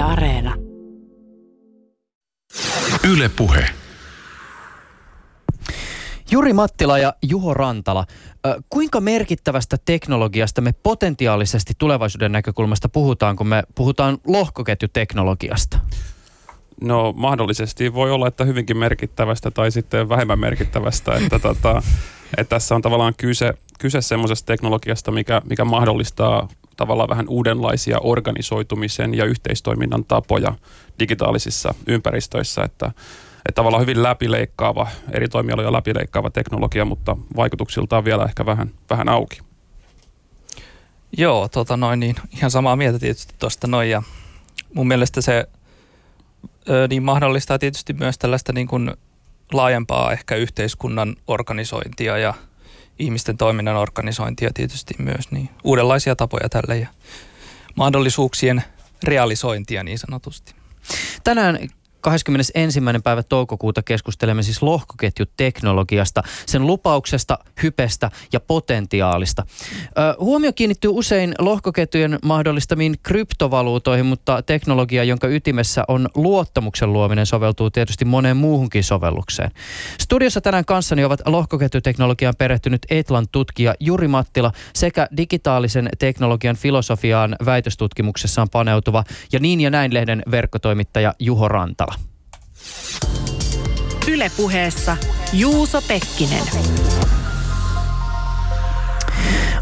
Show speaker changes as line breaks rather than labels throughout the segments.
Yle Areena.
Yle Puhe.
Juri Mattila ja Juho Rantala, kuinka merkittävästä teknologiasta me potentiaalisesti tulevaisuuden näkökulmasta puhutaan, kun me puhutaan lohkoketjuteknologiasta?
No mahdollisesti voi olla, että hyvinkin merkittävästä tai sitten vähemmän merkittävästä. Että, tota, että tässä on tavallaan kyse, kyse semmoisesta teknologiasta, mikä, mikä mahdollistaa tavallaan vähän uudenlaisia organisoitumisen ja yhteistoiminnan tapoja digitaalisissa ympäristöissä, että, että tavallaan hyvin läpileikkaava, eri toimialoja läpileikkaava teknologia, mutta vaikutuksiltaan vielä ehkä vähän, vähän auki.
Joo, tota noin, niin ihan samaa mieltä tietysti tuosta noin ja mun mielestä se ö, niin mahdollistaa tietysti myös tällaista niin kuin laajempaa ehkä yhteiskunnan organisointia ja – ihmisten toiminnan organisointia tietysti myös, niin uudenlaisia tapoja tälle ja mahdollisuuksien realisointia niin sanotusti.
Tänään 21. päivä toukokuuta keskustelemme siis lohkoketjuteknologiasta, sen lupauksesta, hypestä ja potentiaalista. Ö, huomio kiinnittyy usein lohkoketjujen mahdollistamiin kryptovaluutoihin, mutta teknologia, jonka ytimessä on luottamuksen luominen, soveltuu tietysti moneen muuhunkin sovellukseen. Studiossa tänään kanssani ovat lohkoketjuteknologiaan perehtynyt Etlan tutkija Juri Mattila sekä digitaalisen teknologian filosofiaan väitöstutkimuksessaan paneutuva ja niin ja näin lehden verkkotoimittaja Juho Rantala.
Ylepuheessa Juuso Pekkinen.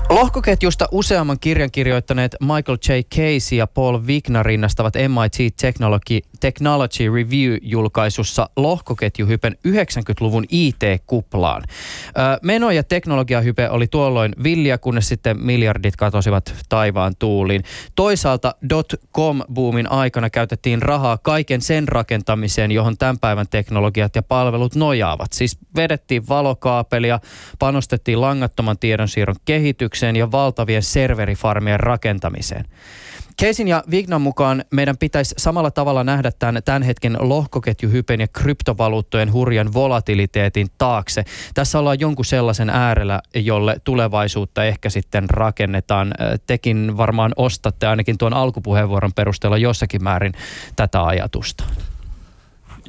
Lohkoketjusta useamman kirjan kirjoittaneet Michael J. Casey ja Paul Wigner rinnastavat MIT Technology, Technology Review-julkaisussa lohkoketjuhypen 90-luvun IT-kuplaan. Meno- ja teknologiahype oli tuolloin villiä, kunnes sitten miljardit katosivat taivaan tuuliin. Toisaalta dot-com-boomin aikana käytettiin rahaa kaiken sen rakentamiseen, johon tämän päivän teknologiat ja palvelut nojaavat. Siis vedettiin valokaapelia, panostettiin langattoman tiedonsiirron kehitykseen, ja valtavien serverifarmien rakentamiseen. Keisin ja Vignan mukaan meidän pitäisi samalla tavalla nähdä tämän, tämän hetken lohkoketjuhypen ja kryptovaluuttojen hurjan volatiliteetin taakse. Tässä ollaan jonkun sellaisen äärellä, jolle tulevaisuutta ehkä sitten rakennetaan. Tekin varmaan ostatte ainakin tuon alkupuheenvuoron perusteella jossakin määrin tätä ajatusta.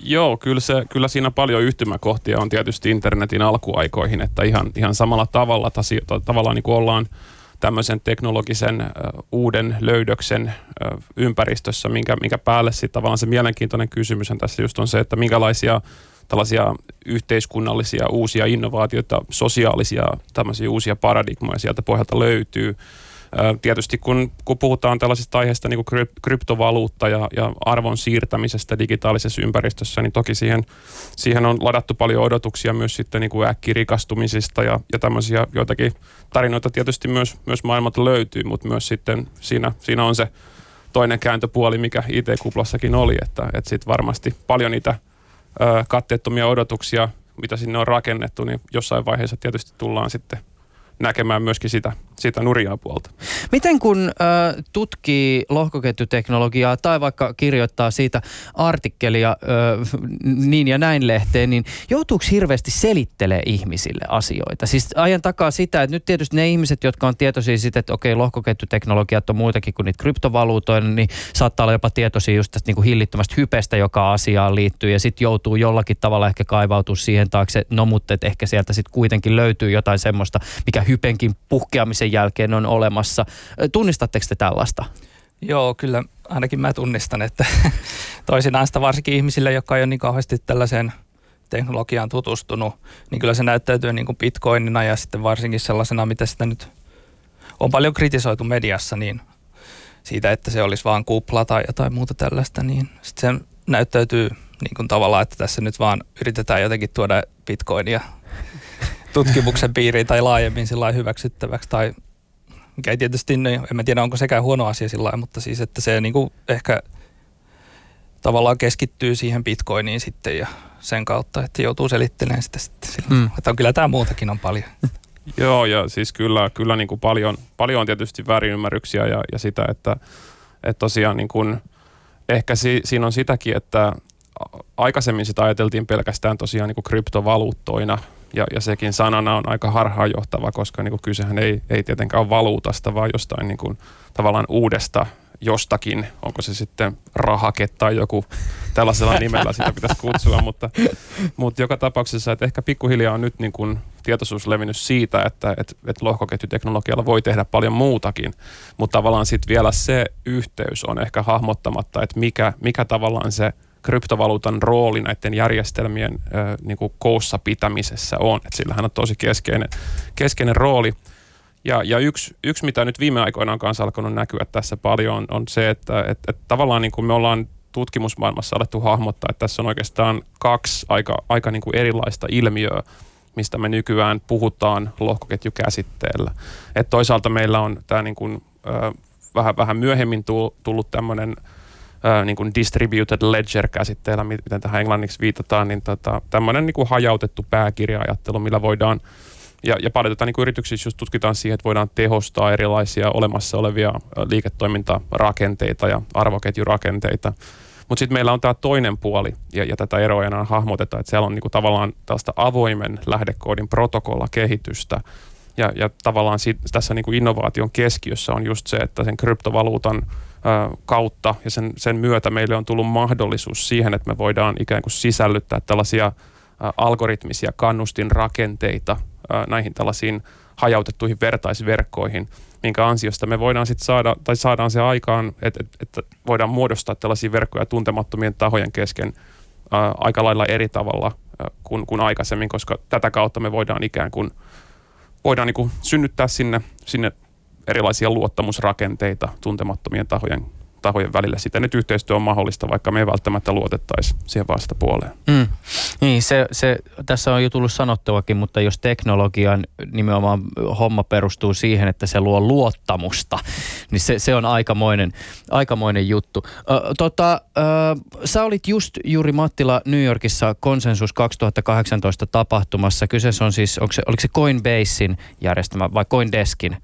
Joo, kyllä, se, kyllä siinä paljon yhtymäkohtia on tietysti internetin alkuaikoihin, että ihan, ihan samalla tavalla tasi, tavallaan niin kuin ollaan tämmöisen teknologisen uuden löydöksen ympäristössä, minkä, minkä päälle sitten tavallaan se mielenkiintoinen kysymys on tässä just on se, että minkälaisia tällaisia yhteiskunnallisia uusia innovaatioita, sosiaalisia tämmöisiä uusia paradigmoja sieltä pohjalta löytyy. Tietysti kun, kun puhutaan tällaisista aiheista niin kuin kryptovaluutta ja, ja arvon siirtämisestä digitaalisessa ympäristössä, niin toki siihen, siihen on ladattu paljon odotuksia myös sitten niin kuin äkkirikastumisista ja, ja tämmöisiä joitakin tarinoita tietysti myös, myös maailmalta löytyy, mutta myös sitten siinä, siinä on se toinen kääntöpuoli, mikä IT-kuplassakin oli, että, että sitten varmasti paljon niitä ö, katteettomia odotuksia, mitä sinne on rakennettu, niin jossain vaiheessa tietysti tullaan sitten näkemään myöskin sitä, sitä nurjaa puolta.
Miten kun ö, tutkii lohkoketjuteknologiaa tai vaikka kirjoittaa siitä artikkelia ö, niin ja näin lehteen, niin joutuuko hirveästi selittelee ihmisille asioita? Siis ajan takaa sitä, että nyt tietysti ne ihmiset, jotka on tietoisia siitä, että okei, lohkoketjuteknologiat on muitakin kuin niitä kryptovaluutoja, niin saattaa olla jopa tietoisia just tästä niin kuin hillittömästä hypestä, joka asiaan liittyy ja sitten joutuu jollakin tavalla ehkä kaivautua siihen taakse, no mutta ehkä sieltä sitten kuitenkin löytyy jotain semmoista, mikä hypenkin puhkeamisen jälkeen on olemassa. Tunnistatteko te tällaista?
Joo, kyllä ainakin mä tunnistan, että toisinaan sitä varsinkin ihmisille, jotka ei ole niin kauheasti tällaiseen teknologiaan tutustunut, niin kyllä se näyttäytyy niin kuin bitcoinina ja sitten varsinkin sellaisena, mitä sitä nyt on paljon kritisoitu mediassa, niin siitä, että se olisi vaan kupla tai jotain muuta tällaista, niin sitten se näyttäytyy niin kuin tavallaan, että tässä nyt vaan yritetään jotenkin tuoda bitcoinia tutkimuksen piiriin tai laajemmin sillä hyväksyttäväksi tai mikä ei tietysti, niin en mä tiedä onko sekään huono asia sillä mutta siis että se niin kuin ehkä tavallaan keskittyy siihen bitcoiniin sitten ja sen kautta, että joutuu selittelemään sitä sitten sillä, mm. että on kyllä tämä muutakin on paljon.
Joo, ja siis kyllä, kyllä niin kuin paljon, paljon on tietysti väärinymmärryksiä ja, ja sitä, että, että tosiaan niin kuin, ehkä si, siinä on sitäkin, että aikaisemmin sitä ajateltiin pelkästään tosiaan niin kuin kryptovaluuttoina, ja, ja sekin sanana on aika harhaanjohtava, koska niin kuin kysehän ei, ei tietenkään ole valuutasta, vaan jostain niin kuin, tavallaan uudesta jostakin, onko se sitten rahake tai joku tällaisella nimellä sitä pitäisi kutsua, mutta, mutta joka tapauksessa, että ehkä pikkuhiljaa on nyt niin kuin tietoisuus levinnyt siitä, että, että, että lohkoketjuteknologialla voi tehdä paljon muutakin, mutta tavallaan sitten vielä se yhteys on ehkä hahmottamatta, että mikä, mikä tavallaan se kryptovaluutan rooli näiden järjestelmien äh, niin kuin koossa pitämisessä on. että sillähän on tosi keskeinen, keskeinen rooli. Ja, ja yksi, yksi, mitä nyt viime aikoina on kanssa alkanut näkyä tässä paljon, on, on se, että et, et tavallaan niin kuin me ollaan tutkimusmaailmassa alettu hahmottaa, että tässä on oikeastaan kaksi aika, aika niin kuin erilaista ilmiöä, mistä me nykyään puhutaan lohkoketjukäsitteellä. Et toisaalta meillä on tämä niin kuin, ö, vähän, vähän myöhemmin tullut tämmöinen niin kuin distributed ledger-käsitteellä, miten tähän englanniksi viitataan, niin tota, tämmöinen niin kuin hajautettu pääkirjaajattelu, millä voidaan ja, ja paljon tätä niin yrityksissä just tutkitaan siihen, että voidaan tehostaa erilaisia olemassa olevia liiketoimintarakenteita ja arvoketjurakenteita. Mutta sitten meillä on tämä toinen puoli, ja, ja tätä eroa enää hahmoteta, että siellä on niinku tavallaan tällaista avoimen lähdekoodin protokollakehitystä, ja, ja tavallaan sit, tässä niinku innovaation keskiössä on just se, että sen kryptovaluutan kautta. Ja sen, sen myötä meille on tullut mahdollisuus siihen, että me voidaan ikään kuin sisällyttää tällaisia algoritmisia kannustinrakenteita näihin tällaisiin hajautettuihin vertaisverkkoihin, minkä ansiosta me voidaan sitten saada, tai saadaan se aikaan, että, että, voidaan muodostaa tällaisia verkkoja tuntemattomien tahojen kesken aika lailla eri tavalla kuin, kuin aikaisemmin, koska tätä kautta me voidaan ikään kuin, voidaan niin kuin synnyttää sinne, sinne erilaisia luottamusrakenteita tuntemattomien tahojen tahojen välillä. Sitä nyt yhteistyö on mahdollista, vaikka me ei välttämättä luotettaisi siihen vastapuoleen. Mm.
Niin, se, se, tässä on jo tullut sanottuakin, mutta jos teknologian nimenomaan homma perustuu siihen, että se luo luottamusta, niin se, se on aikamoinen, aikamoinen juttu. Ö, tota, ö, sä olit just juuri Mattila New Yorkissa konsensus 2018 tapahtumassa. Kyseessä on siis, onko se, oliko se Coinbasein järjestämä vai Coindeskin?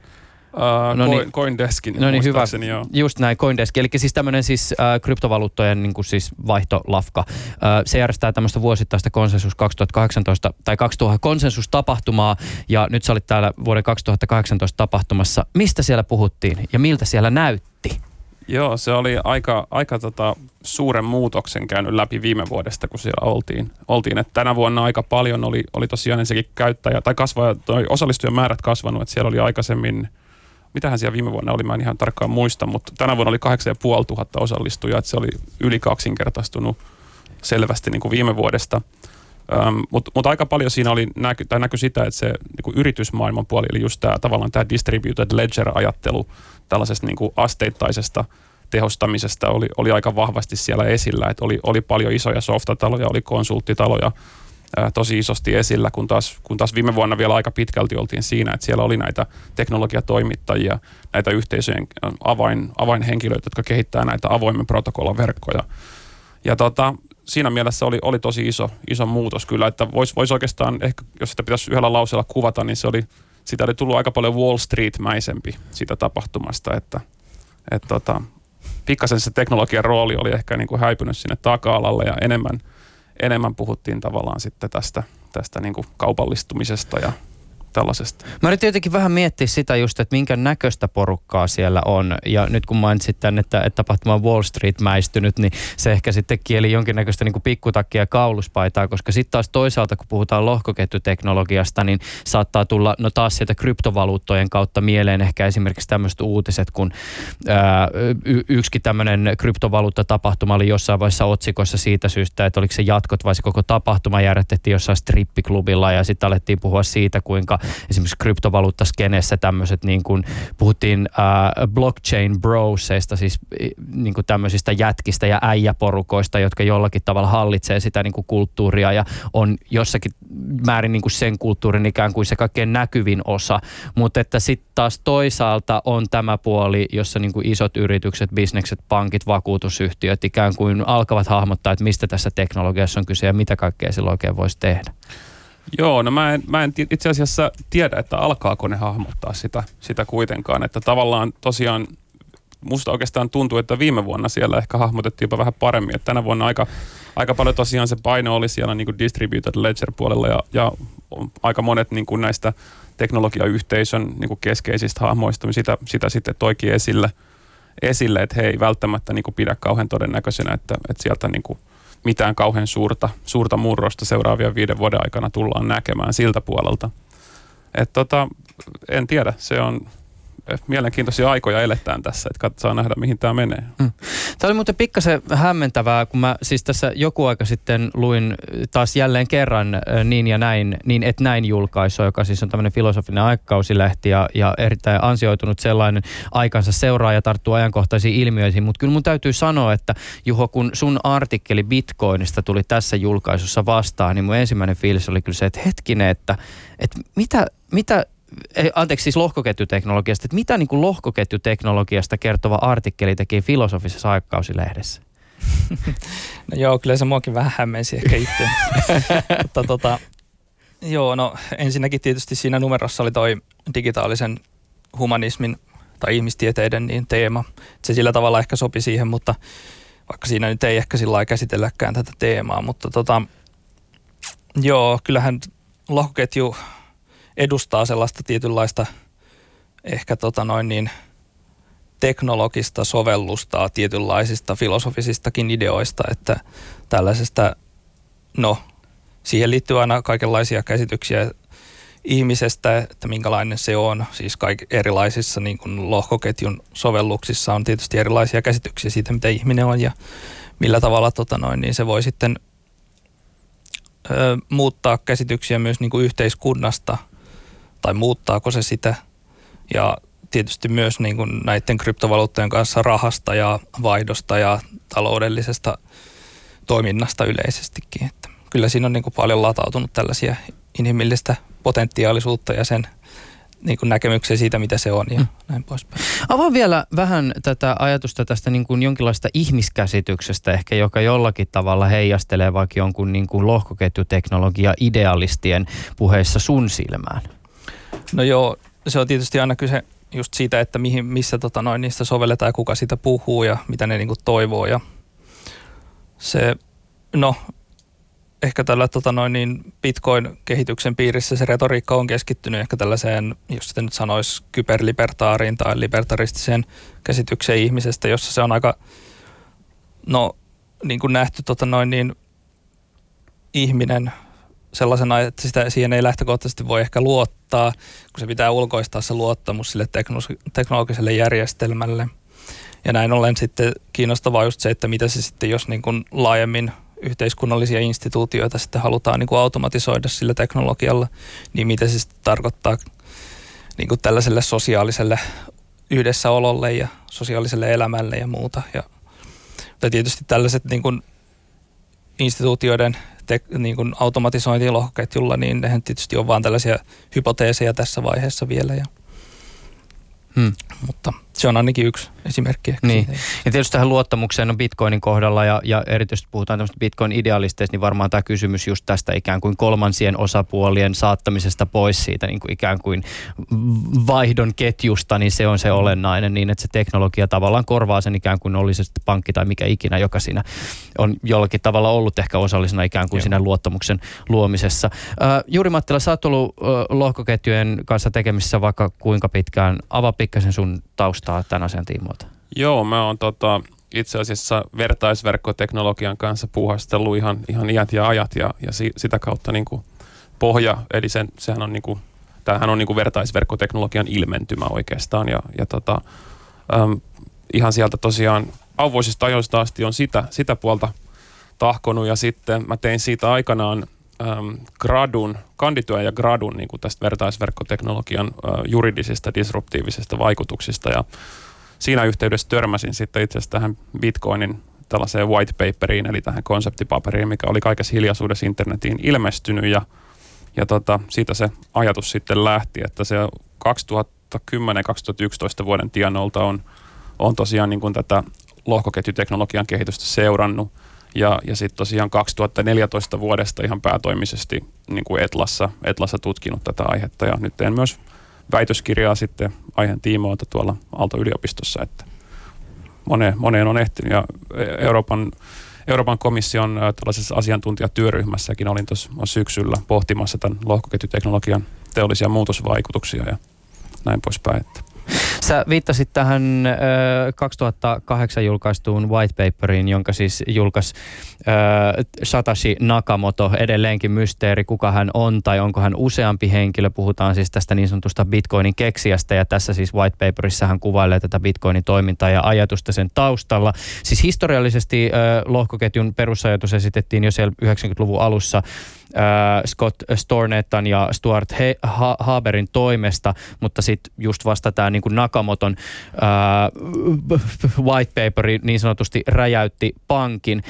Uh, no niin, Coindeskin, no niin, hyvä. Joo.
Just näin, Coindesk. Eli siis tämmöinen siis äh, kryptovaluuttojen niin kuin siis vaihtolafka. Äh, se järjestää tämmöistä vuosittaista konsensus 2018 tai 2000 konsensustapahtumaa ja nyt sä olit täällä vuoden 2018 tapahtumassa. Mistä siellä puhuttiin ja miltä siellä näytti?
Joo, se oli aika, aika tota, suuren muutoksen käynyt läpi viime vuodesta, kun siellä oltiin. oltiin. Et tänä vuonna aika paljon oli, oli tosiaan ensinnäkin käyttäjä, tai kasvaja, toi osallistujamäärät kasvanut, että siellä oli aikaisemmin – mitähän siellä viime vuonna oli, mä en ihan tarkkaan muista, mutta tänä vuonna oli 8500 osallistujaa, että se oli yli kaksinkertaistunut selvästi niin kuin viime vuodesta. Ähm, Mutta mut aika paljon siinä oli näky, tai näky sitä, että se niin kuin yritysmaailman puoli, eli just tämä tavallaan tämä distributed ledger-ajattelu tällaisesta niin kuin asteittaisesta tehostamisesta oli, oli aika vahvasti siellä esillä, että oli, oli paljon isoja softataloja, oli konsulttitaloja, tosi isosti esillä, kun taas, kun taas viime vuonna vielä aika pitkälti oltiin siinä, että siellä oli näitä teknologiatoimittajia, näitä yhteisöjen avain, avainhenkilöitä, jotka kehittää näitä avoimen protokollan verkkoja. Ja tota, siinä mielessä oli, oli tosi iso, iso muutos kyllä, että voisi vois oikeastaan, ehkä jos sitä pitäisi yhdellä lauseella kuvata, niin se oli, sitä oli tullut aika paljon Wall Street-mäisempi sitä tapahtumasta, että et tota, pikkasen se teknologian rooli oli ehkä niin kuin häipynyt sinne taka-alalle ja enemmän – enemmän puhuttiin tavallaan sitten tästä, tästä niin kuin kaupallistumisesta ja tällaisesta.
Mä yritin jotenkin vähän miettiä sitä just, että minkä näköistä porukkaa siellä on. Ja nyt kun mainitsit tämän, että, että tapahtuma on Wall Street mäistynyt, niin se ehkä sitten kieli jonkinnäköistä niin kuin pikkutakkia ja kauluspaitaa, koska sitten taas toisaalta, kun puhutaan lohkoketjuteknologiasta, niin saattaa tulla no taas sieltä kryptovaluuttojen kautta mieleen ehkä esimerkiksi tämmöiset uutiset, kun ää, y- yksikin tämmöinen kryptovaluuttatapahtuma oli jossain vaiheessa otsikossa siitä syystä, että oliko se jatkot vai se koko tapahtuma järjestettiin jossain strippiklubilla ja sitten alettiin puhua siitä, kuinka esimerkiksi kryptovaluuttaskeneessä tämmöiset niin kuin puhuttiin äh, blockchain broseista, siis niin kuin tämmöisistä jätkistä ja äijäporukoista, jotka jollakin tavalla hallitsee sitä niin kuin kulttuuria ja on jossakin määrin niin kuin sen kulttuurin ikään kuin se kaikkein näkyvin osa, mutta että sitten taas toisaalta on tämä puoli, jossa niin kuin isot yritykset, bisnekset, pankit, vakuutusyhtiöt ikään kuin alkavat hahmottaa, että mistä tässä teknologiassa on kyse ja mitä kaikkea sillä oikein voisi tehdä.
Joo, no mä en, mä en itse asiassa tiedä, että alkaako ne hahmottaa sitä, sitä kuitenkaan. Että tavallaan tosiaan musta oikeastaan tuntuu, että viime vuonna siellä ehkä hahmotettiin jopa vähän paremmin. Että tänä vuonna aika, aika paljon tosiaan se paino oli siellä niin kuin distributed ledger puolella ja, ja aika monet niin kuin näistä teknologiayhteisön niin kuin keskeisistä hahmoista, sitä, sitä sitten toikin esille. esille, että he ei välttämättä niin kuin pidä kauhean todennäköisenä, että, että sieltä niin kuin mitään kauhean suurta, suurta murrosta seuraavien viiden vuoden aikana tullaan näkemään siltä puolelta. Et tota, en tiedä, se on mielenkiintoisia aikoja eletään tässä, että katsotaan nähdä, mihin tämä menee. Mm.
Tämä oli muuten pikkasen hämmentävää, kun mä siis tässä joku aika sitten luin taas jälleen kerran Niin ja näin, niin et näin julkaisu, joka siis on tämmöinen filosofinen aikakausilehti ja, ja erittäin ansioitunut sellainen aikansa seuraa ja tarttuu ajankohtaisiin ilmiöihin, mutta kyllä mun täytyy sanoa, että Juho, kun sun artikkeli Bitcoinista tuli tässä julkaisussa vastaan, niin mun ensimmäinen fiilis oli kyllä se, että hetkinen, että, että mitä, mitä Eh, anteeksi siis lohkoketjuteknologiasta, että mitä niin kuin lohkoketjuteknologiasta kertova artikkeli teki filosofisessa aikakausilehdessä?
no joo, kyllä se muakin vähän hämmensi ehkä itse. Mutta tota, joo, no ensinnäkin tietysti siinä numerossa oli toi digitaalisen humanismin tai ihmistieteiden niin teema. Se sillä tavalla ehkä sopi siihen, mutta vaikka siinä nyt ei ehkä sillä käsitelläkään tätä teemaa, mutta tota, joo, kyllähän lohkoketju edustaa sellaista tietynlaista ehkä tota noin niin, teknologista sovellusta tietynlaisista filosofisistakin ideoista, että tällaisesta, no siihen liittyy aina kaikenlaisia käsityksiä ihmisestä, että minkälainen se on. Siis kaik- erilaisissa niin kuin lohkoketjun sovelluksissa on tietysti erilaisia käsityksiä siitä, mitä ihminen on ja millä tavalla tota noin, niin se voi sitten ö, muuttaa käsityksiä myös niin kuin yhteiskunnasta – tai muuttaako se sitä. Ja tietysti myös niin kuin näiden kryptovaluuttojen kanssa rahasta ja vaihdosta ja taloudellisesta toiminnasta yleisestikin. Että kyllä siinä on niin kuin paljon latautunut tällaisia inhimillistä potentiaalisuutta ja sen niin kuin näkemyksiä siitä, mitä se on ja mm. näin poispäin.
Avaa vielä vähän tätä ajatusta tästä niin kuin jonkinlaista ihmiskäsityksestä ehkä, joka jollakin tavalla heijastelee vaikka jonkun niin kuin lohkoketjuteknologia idealistien puheissa sun silmään.
No joo, se on tietysti aina kyse just siitä, että mihin, missä tota noin, niistä sovelletaan ja kuka sitä puhuu ja mitä ne niinku toivoo. Ja se, no ehkä tällä tota noin, niin Bitcoin-kehityksen piirissä se retoriikka on keskittynyt ehkä tällaiseen, jos sitä nyt sanoisi kyberlibertaariin tai libertaristiseen käsitykseen ihmisestä, jossa se on aika, no niin kuin nähty tota noin, niin ihminen sellaisena, että sitä, siihen ei lähtökohtaisesti voi ehkä luottaa, kun se pitää ulkoistaa se luottamus sille teknologiselle järjestelmälle. Ja näin ollen sitten kiinnostavaa just se, että mitä se sitten, jos niin kuin laajemmin yhteiskunnallisia instituutioita sitten halutaan niin kuin automatisoida sillä teknologialla, niin mitä se sitten tarkoittaa niin kuin tällaiselle sosiaaliselle yhdessäololle ja sosiaaliselle elämälle ja muuta. Ja, tai tietysti tällaiset niin kuin instituutioiden te, niin kuin automatisointilohkoketjulla, niin nehän tietysti on vain tällaisia hypoteeseja tässä vaiheessa vielä. Ja, hmm. Mutta se on ainakin yksi esimerkki.
Niin. Ja tietysti tähän luottamukseen on Bitcoinin kohdalla ja, ja erityisesti puhutaan tämmöistä Bitcoin-idealisteista, niin varmaan tämä kysymys just tästä ikään kuin kolmansien osapuolien saattamisesta pois siitä niin kuin ikään kuin vaihdon ketjusta, niin se on se olennainen niin, että se teknologia tavallaan korvaa sen ikään kuin olisi se pankki tai mikä ikinä, joka siinä on jollakin tavalla ollut ehkä osallisena ikään kuin Joo. siinä luottamuksen luomisessa. Äh, Juri Mattila, sä oot ollut äh, lohkoketjujen kanssa tekemisissä vaikka kuinka pitkään. Avaa pikkasen sun taustaa tämän asian tiimoilta.
Joo, mä oon tota, itse asiassa vertaisverkkoteknologian kanssa puuhastellut ihan, ihan iät ja ajat ja, ja si, sitä kautta niin kuin pohja, eli sen, sehän on niin kuin, tämähän on niin kuin vertaisverkkoteknologian ilmentymä oikeastaan ja, ja tota, äm, ihan sieltä tosiaan auvoisista ajoista asti on sitä, sitä puolta tahkonut ja sitten mä tein siitä aikanaan äm, gradun, kandityön ja gradun niin kuin tästä vertaisverkkoteknologian ä, juridisista disruptiivisista vaikutuksista. Ja siinä yhteydessä törmäsin sitten itse asiassa tähän Bitcoinin tällaiseen white paperiin, eli tähän konseptipaperiin, mikä oli kaikessa hiljaisuudessa internetiin ilmestynyt. Ja, ja tota, siitä se ajatus sitten lähti, että se 2010-2011 vuoden tienolta on, on tosiaan niin kuin tätä lohkoketjuteknologian kehitystä seurannut ja, ja sitten tosiaan 2014 vuodesta ihan päätoimisesti niin kuin Etlassa, Etlassa tutkinut tätä aihetta ja nyt teen myös väitöskirjaa sitten aiheen tiimoilta tuolla Aalto-yliopistossa, että moneen, moneen on ehtinyt ja Euroopan, Euroopan komission tällaisessa asiantuntijatyöryhmässäkin olin tuossa syksyllä pohtimassa tämän lohkoketjuteknologian teollisia muutosvaikutuksia ja näin poispäin. Että
Sä viittasit tähän ö, 2008 julkaistuun white paperiin, jonka siis julkaisi ö, Satoshi Nakamoto, edelleenkin mysteeri, kuka hän on tai onko hän useampi henkilö. Puhutaan siis tästä niin sanotusta Bitcoinin keksijästä ja tässä siis white paperissa hän kuvailee tätä Bitcoinin toimintaa ja ajatusta sen taustalla. Siis historiallisesti ö, lohkoketjun perusajatus esitettiin jo siellä 90-luvun alussa Scott Stornettan ja Stuart ha- Haberin toimesta, mutta sitten just vasta tämä niin Nakamoton uh, white paperi niin sanotusti räjäytti pankin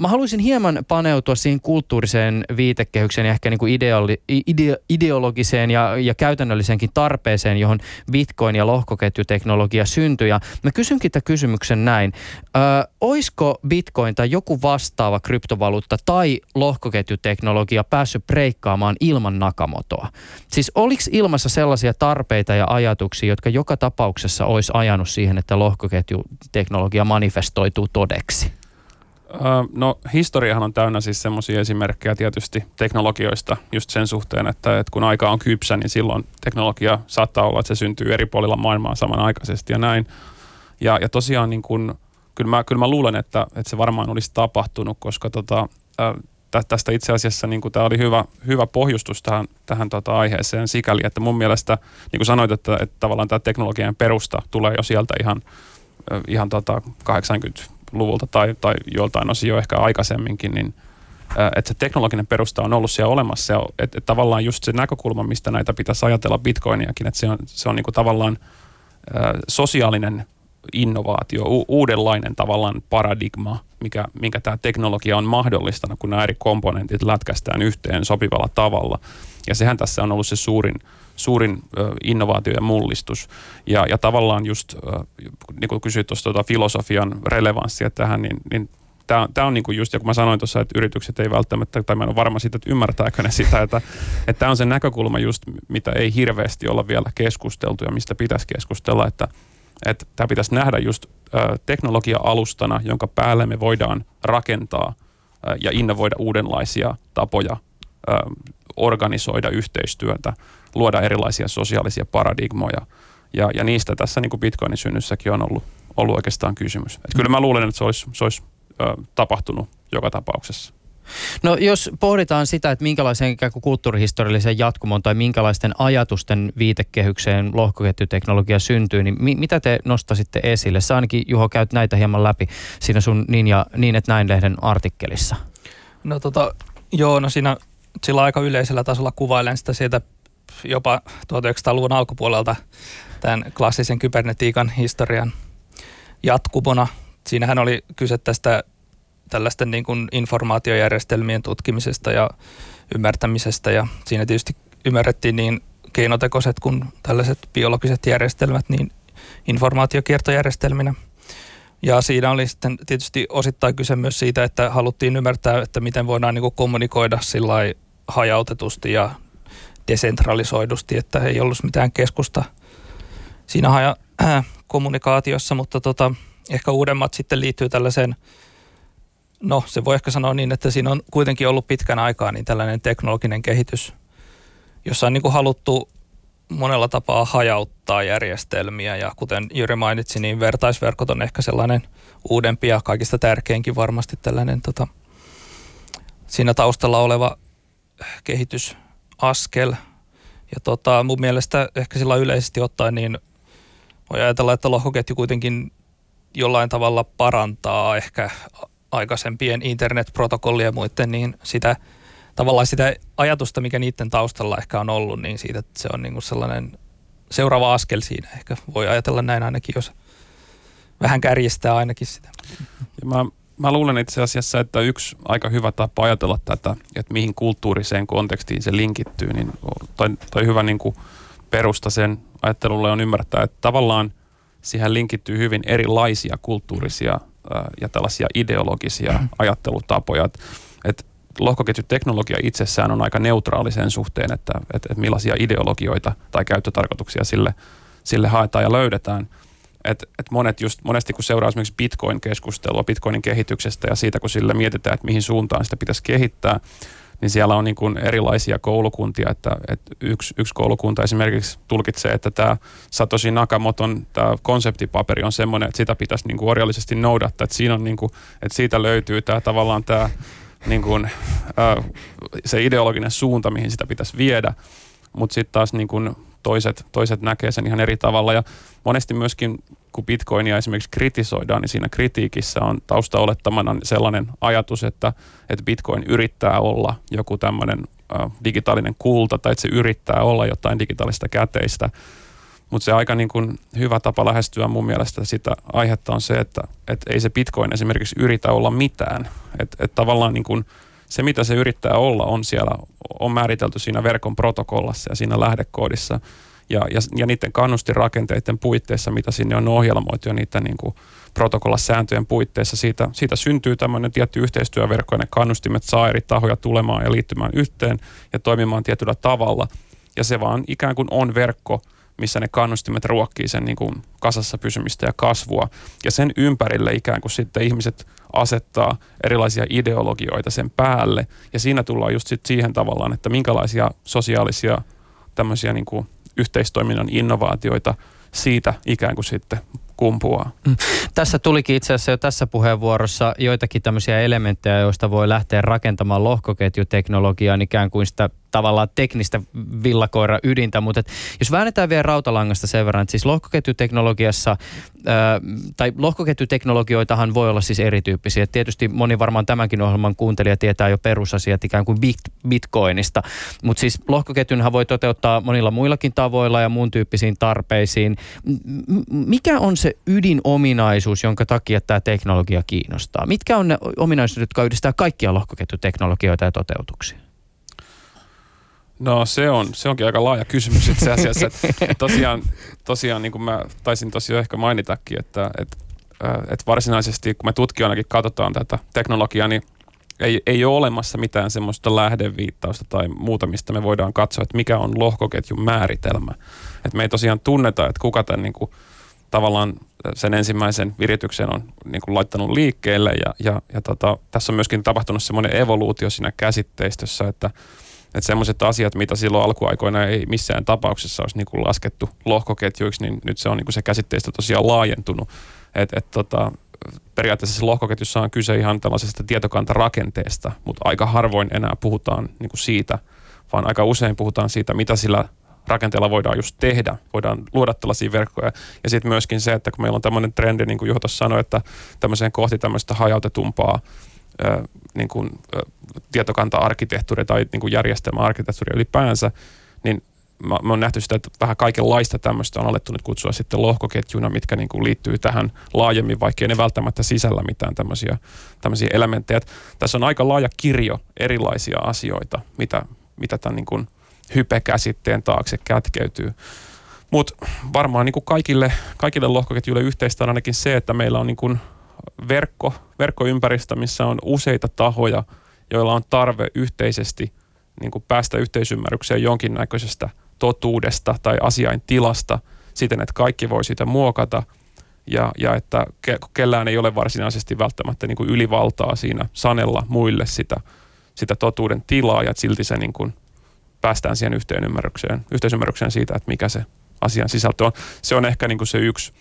mä haluaisin hieman paneutua siihen kulttuuriseen viitekehykseen ja ehkä niin kuin ideoli, ide, ideologiseen ja, ja käytännölliseenkin tarpeeseen, johon bitcoin ja lohkoketjuteknologia syntyi. Ja mä kysynkin tämän kysymyksen näin. Ö, oisko bitcoin tai joku vastaava kryptovaluutta tai lohkoketjuteknologia päässyt breikkaamaan ilman Nakamotoa? Siis oliko ilmassa sellaisia tarpeita ja ajatuksia, jotka joka tapauksessa olisi ajanut siihen, että lohkoketjuteknologia manifestoituu todeksi?
No historiahan on täynnä siis semmoisia esimerkkejä tietysti teknologioista just sen suhteen, että, että kun aika on kypsä, niin silloin teknologia saattaa olla, että se syntyy eri puolilla maailmaa samanaikaisesti ja näin. Ja, ja tosiaan niin kun, kyllä, mä, kyllä mä luulen, että, että se varmaan olisi tapahtunut, koska tota, ä, tästä itse asiassa niin tämä oli hyvä, hyvä pohjustus tähän, tähän tota aiheeseen sikäli, että mun mielestä, niin kuin sanoit, että, että tavallaan tämä teknologian perusta tulee jo sieltä ihan, ihan tota 80 luvulta tai, tai joltain osin jo ehkä aikaisemminkin, niin että se teknologinen perusta on ollut siellä olemassa. Että, että tavallaan just se näkökulma, mistä näitä pitäisi ajatella bitcoiniakin, että se on, se on niin kuin tavallaan ä, sosiaalinen innovaatio, u- uudenlainen tavallaan paradigma, mikä, minkä tämä teknologia on mahdollistanut, kun nämä eri komponentit lätkästään yhteen sopivalla tavalla. Ja sehän tässä on ollut se suurin, suurin innovaatio ja mullistus. Ja, ja tavallaan just, niin kuin kysyit tuosta tuota filosofian relevanssia tähän, niin, niin tämä on, tämä on niin kuin just, ja kun mä sanoin tuossa, että yritykset ei välttämättä, tai mä en ole varma siitä, että ymmärtääkö ne sitä, että, että tämä on se näkökulma just, mitä ei hirveästi olla vielä keskusteltu ja mistä pitäisi keskustella, että, että tämä pitäisi nähdä just teknologia-alustana, jonka päälle me voidaan rakentaa ja innovoida uudenlaisia tapoja organisoida yhteistyötä, luoda erilaisia sosiaalisia paradigmoja. Ja, ja niistä tässä niin kuin Bitcoinin synnyssäkin on ollut, ollut oikeastaan kysymys. Et kyllä mä luulen, että se olisi, se olisi ö, tapahtunut joka tapauksessa.
No jos pohditaan sitä, että minkälaisen ikään kuin kulttuurihistoriallisen jatkumon tai minkälaisten ajatusten viitekehykseen lohkoketjuteknologia syntyy, niin mi- mitä te nostasitte esille? Sä ainakin Juho käyt näitä hieman läpi siinä sun niin, ja, niin että näin lehden artikkelissa.
No tota, joo, no siinä sillä aika yleisellä tasolla kuvailen sitä sieltä jopa 1900-luvun alkupuolelta tämän klassisen kybernetiikan historian jatkumona. Siinähän oli kyse tästä tällaisten niin kuin informaatiojärjestelmien tutkimisesta ja ymmärtämisestä ja siinä tietysti ymmärrettiin niin keinotekoiset kuin tällaiset biologiset järjestelmät niin informaatiokiertojärjestelminä. Ja siinä oli sitten tietysti osittain kyse myös siitä, että haluttiin ymmärtää, että miten voidaan niin kuin kommunikoida sillä hajautetusti ja desentralisoidusti, että ei ollut mitään keskusta siinä haja, äh, kommunikaatiossa, mutta tota, ehkä uudemmat sitten liittyy tällaiseen, no se voi ehkä sanoa niin, että siinä on kuitenkin ollut pitkän aikaa niin tällainen teknologinen kehitys, jossa on niin kuin haluttu monella tapaa hajauttaa järjestelmiä ja kuten Jyri mainitsi, niin vertaisverkot on ehkä sellainen uudempi ja kaikista tärkeinkin varmasti tällainen tota, siinä taustalla oleva kehitysaskel. Ja tota, mun mielestä ehkä sillä yleisesti ottaen niin voi ajatella, että lohkoketju kuitenkin jollain tavalla parantaa ehkä aikaisempien internetprotokollien ja muiden, niin sitä tavallaan sitä ajatusta, mikä niiden taustalla ehkä on ollut, niin siitä että se on niin kuin sellainen seuraava askel siinä. Ehkä voi ajatella näin ainakin, jos vähän kärjistää ainakin sitä.
Ja mä mä luulen itse asiassa, että yksi aika hyvä tapa ajatella tätä, että mihin kulttuuriseen kontekstiin se linkittyy, niin toi, toi hyvä niin kuin perusta sen ajattelulle on ymmärtää, että tavallaan siihen linkittyy hyvin erilaisia kulttuurisia ja tällaisia ideologisia ajattelutapoja. Että et lohkoketjuteknologia itsessään on aika neutraali sen suhteen, että et, et millaisia ideologioita tai käyttötarkoituksia sille, sille haetaan ja löydetään – että et monet just, monesti kun seuraa esimerkiksi Bitcoin-keskustelua Bitcoinin kehityksestä ja siitä, kun sille mietitään, että mihin suuntaan sitä pitäisi kehittää, niin siellä on niin kuin erilaisia koulukuntia, että, että yksi, yksi koulukunta esimerkiksi tulkitsee, että tämä Satoshi Nakamoton tämä konseptipaperi on semmoinen, että sitä pitäisi niin kuin orjallisesti noudattaa, että, siinä on niin kuin, että siitä löytyy tämä tavallaan tämä niin kuin, se ideologinen suunta, mihin sitä pitäisi viedä, mutta sitten taas niin kuin toiset, toiset näkee sen ihan eri tavalla. Ja monesti myöskin kun bitcoinia esimerkiksi kritisoidaan, niin siinä kritiikissä on taustaolettamana sellainen ajatus, että, että bitcoin yrittää olla joku tämmöinen digitaalinen kulta tai että se yrittää olla jotain digitaalista käteistä. Mutta se aika niin kuin hyvä tapa lähestyä mun mielestä sitä aihetta on se, että, että ei se bitcoin esimerkiksi yritä olla mitään. Että et tavallaan niin kuin se, mitä se yrittää olla, on siellä, on määritelty siinä verkon protokollassa ja siinä lähdekoodissa – ja, ja, ja niiden kannustirakenteiden puitteissa, mitä sinne on ohjelmoitu ja niiden niin kuin protokollasääntöjen puitteissa, siitä, siitä syntyy tämmöinen tietty yhteistyöverkko ja ne kannustimet saa eri tahoja tulemaan ja liittymään yhteen ja toimimaan tietyllä tavalla. Ja se vaan ikään kuin on verkko, missä ne kannustimet ruokkii sen niin kuin kasassa pysymistä ja kasvua. Ja sen ympärille ikään kuin sitten ihmiset asettaa erilaisia ideologioita sen päälle. Ja siinä tullaan just sit siihen tavallaan, että minkälaisia sosiaalisia tämmöisiä niin kuin yhteistoiminnan innovaatioita siitä ikään kuin sitten kumpuaa. Mm.
Tässä tulikin itse asiassa jo tässä puheenvuorossa joitakin tämmöisiä elementtejä, joista voi lähteä rakentamaan lohkoketjuteknologiaan ikään kuin sitä tavallaan teknistä villakoira ydintä, mutta et jos väännetään vielä rautalangasta sen verran, että siis lohkoketjuteknologiassa, ää, tai lohkoketjuteknologioitahan voi olla siis erityyppisiä. Et tietysti moni varmaan tämänkin ohjelman kuuntelija tietää jo perusasiat ikään kuin bit, bitcoinista, mutta siis lohkoketjunhan voi toteuttaa monilla muillakin tavoilla ja muun tyyppisiin tarpeisiin. Mikä on se ydinominaisuus, jonka takia tämä teknologia kiinnostaa? Mitkä on ne ominaisuudet, jotka yhdistää kaikkia lohkoketjuteknologioita ja toteutuksia?
No se, on, se onkin aika laaja kysymys itse asiassa. että tosiaan, tosiaan niin kuin mä taisin tosiaan ehkä mainitakin, että, että, että varsinaisesti kun me tutkijoinakin katsotaan tätä teknologiaa, niin ei, ei ole olemassa mitään semmoista lähdeviittausta tai muuta, mistä me voidaan katsoa, että mikä on lohkoketjun määritelmä. Että me ei tosiaan tunneta, että kuka tämän niin kuin, tavallaan sen ensimmäisen virityksen on niin kuin laittanut liikkeelle ja, ja, ja tota, tässä on myöskin tapahtunut semmoinen evoluutio siinä käsitteistössä, että että semmoiset asiat, mitä silloin alkuaikoina ei missään tapauksessa olisi niin kuin laskettu lohkoketjuiksi, niin nyt se on niin kuin se käsitteistä tosiaan laajentunut. Et, et tota, periaatteessa lohkoketjussa on kyse ihan tällaisesta tietokantarakenteesta, mutta aika harvoin enää puhutaan niin kuin siitä, vaan aika usein puhutaan siitä, mitä sillä rakenteella voidaan just tehdä, voidaan luoda tällaisia verkkoja. Ja sitten myöskin se, että kun meillä on tämmöinen trendi, niin kuin Juho sanoi, että tämmöiseen kohti tämmöistä hajautetumpaa niin kuin, tietokanta-arkkitehtuuria tai niin kuin järjestelmä-arkkitehtuuria ylipäänsä, niin mä, mä oon nähty sitä, että vähän kaikenlaista tämmöistä on alettu nyt kutsua sitten lohkoketjuna, mitkä niin kuin liittyy tähän laajemmin, vaikka ne välttämättä sisällä mitään tämmöisiä, tämmöisiä elementtejä. Tässä on aika laaja kirjo erilaisia asioita, mitä, mitä tämän niin kuin hype-käsitteen taakse kätkeytyy. Mutta varmaan niin kuin kaikille, kaikille lohkoketjuille yhteistä on ainakin se, että meillä on niin kuin verkko, verkkoympäristö, missä on useita tahoja, joilla on tarve yhteisesti niin kuin päästä yhteisymmärrykseen jonkinnäköisestä totuudesta tai asiain tilasta siten, että kaikki voi sitä muokata ja, ja että ke, kellään ei ole varsinaisesti välttämättä niin kuin ylivaltaa siinä sanella muille sitä, sitä totuuden tilaa ja silti se niin kuin päästään siihen yhteisymmärrykseen, yhteisymmärrykseen siitä, että mikä se asian sisältö on. Se on ehkä niin kuin se yksi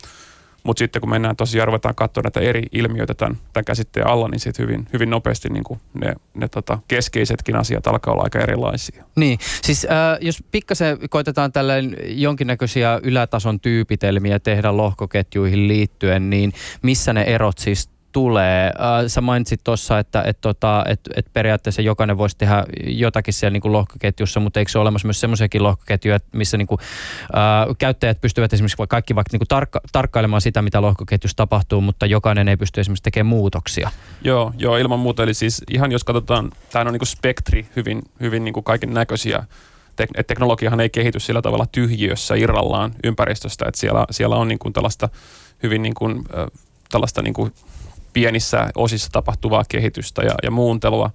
mutta sitten kun mennään tosiaan, ruvetaan katsoa näitä eri ilmiöitä tämän, tämän käsitteen alla, niin sitten hyvin, hyvin nopeasti niin kuin ne, ne tota keskeisetkin asiat alkaa olla aika erilaisia.
Niin, siis äh, jos pikkasen koitetaan tällainen jonkinnäköisiä ylätason tyypitelmiä tehdä lohkoketjuihin liittyen, niin missä ne erot siis tulee. Äh, sä mainitsit tuossa, että et, tota, et, et periaatteessa jokainen voisi tehdä jotakin siellä niin kuin lohkoketjussa, mutta eikö se ole olemassa myös semmoisiakin lohkoketjuja, missä niin kuin, äh, käyttäjät pystyvät esimerkiksi kaikki vaikka niin kuin tarkka, tarkkailemaan sitä, mitä lohkoketjussa tapahtuu, mutta jokainen ei pysty esimerkiksi tekemään muutoksia.
Joo, joo ilman muuta. Eli siis ihan jos katsotaan, tämä on niin kuin spektri hyvin, hyvin niin kuin kaiken näköisiä tek- teknologiahan ei kehity sillä tavalla tyhjiössä irrallaan ympäristöstä, että siellä, siellä on niin kuin tällaista hyvin niin kuin, äh, tällaista niin kuin pienissä osissa tapahtuvaa kehitystä ja, ja muuntelua,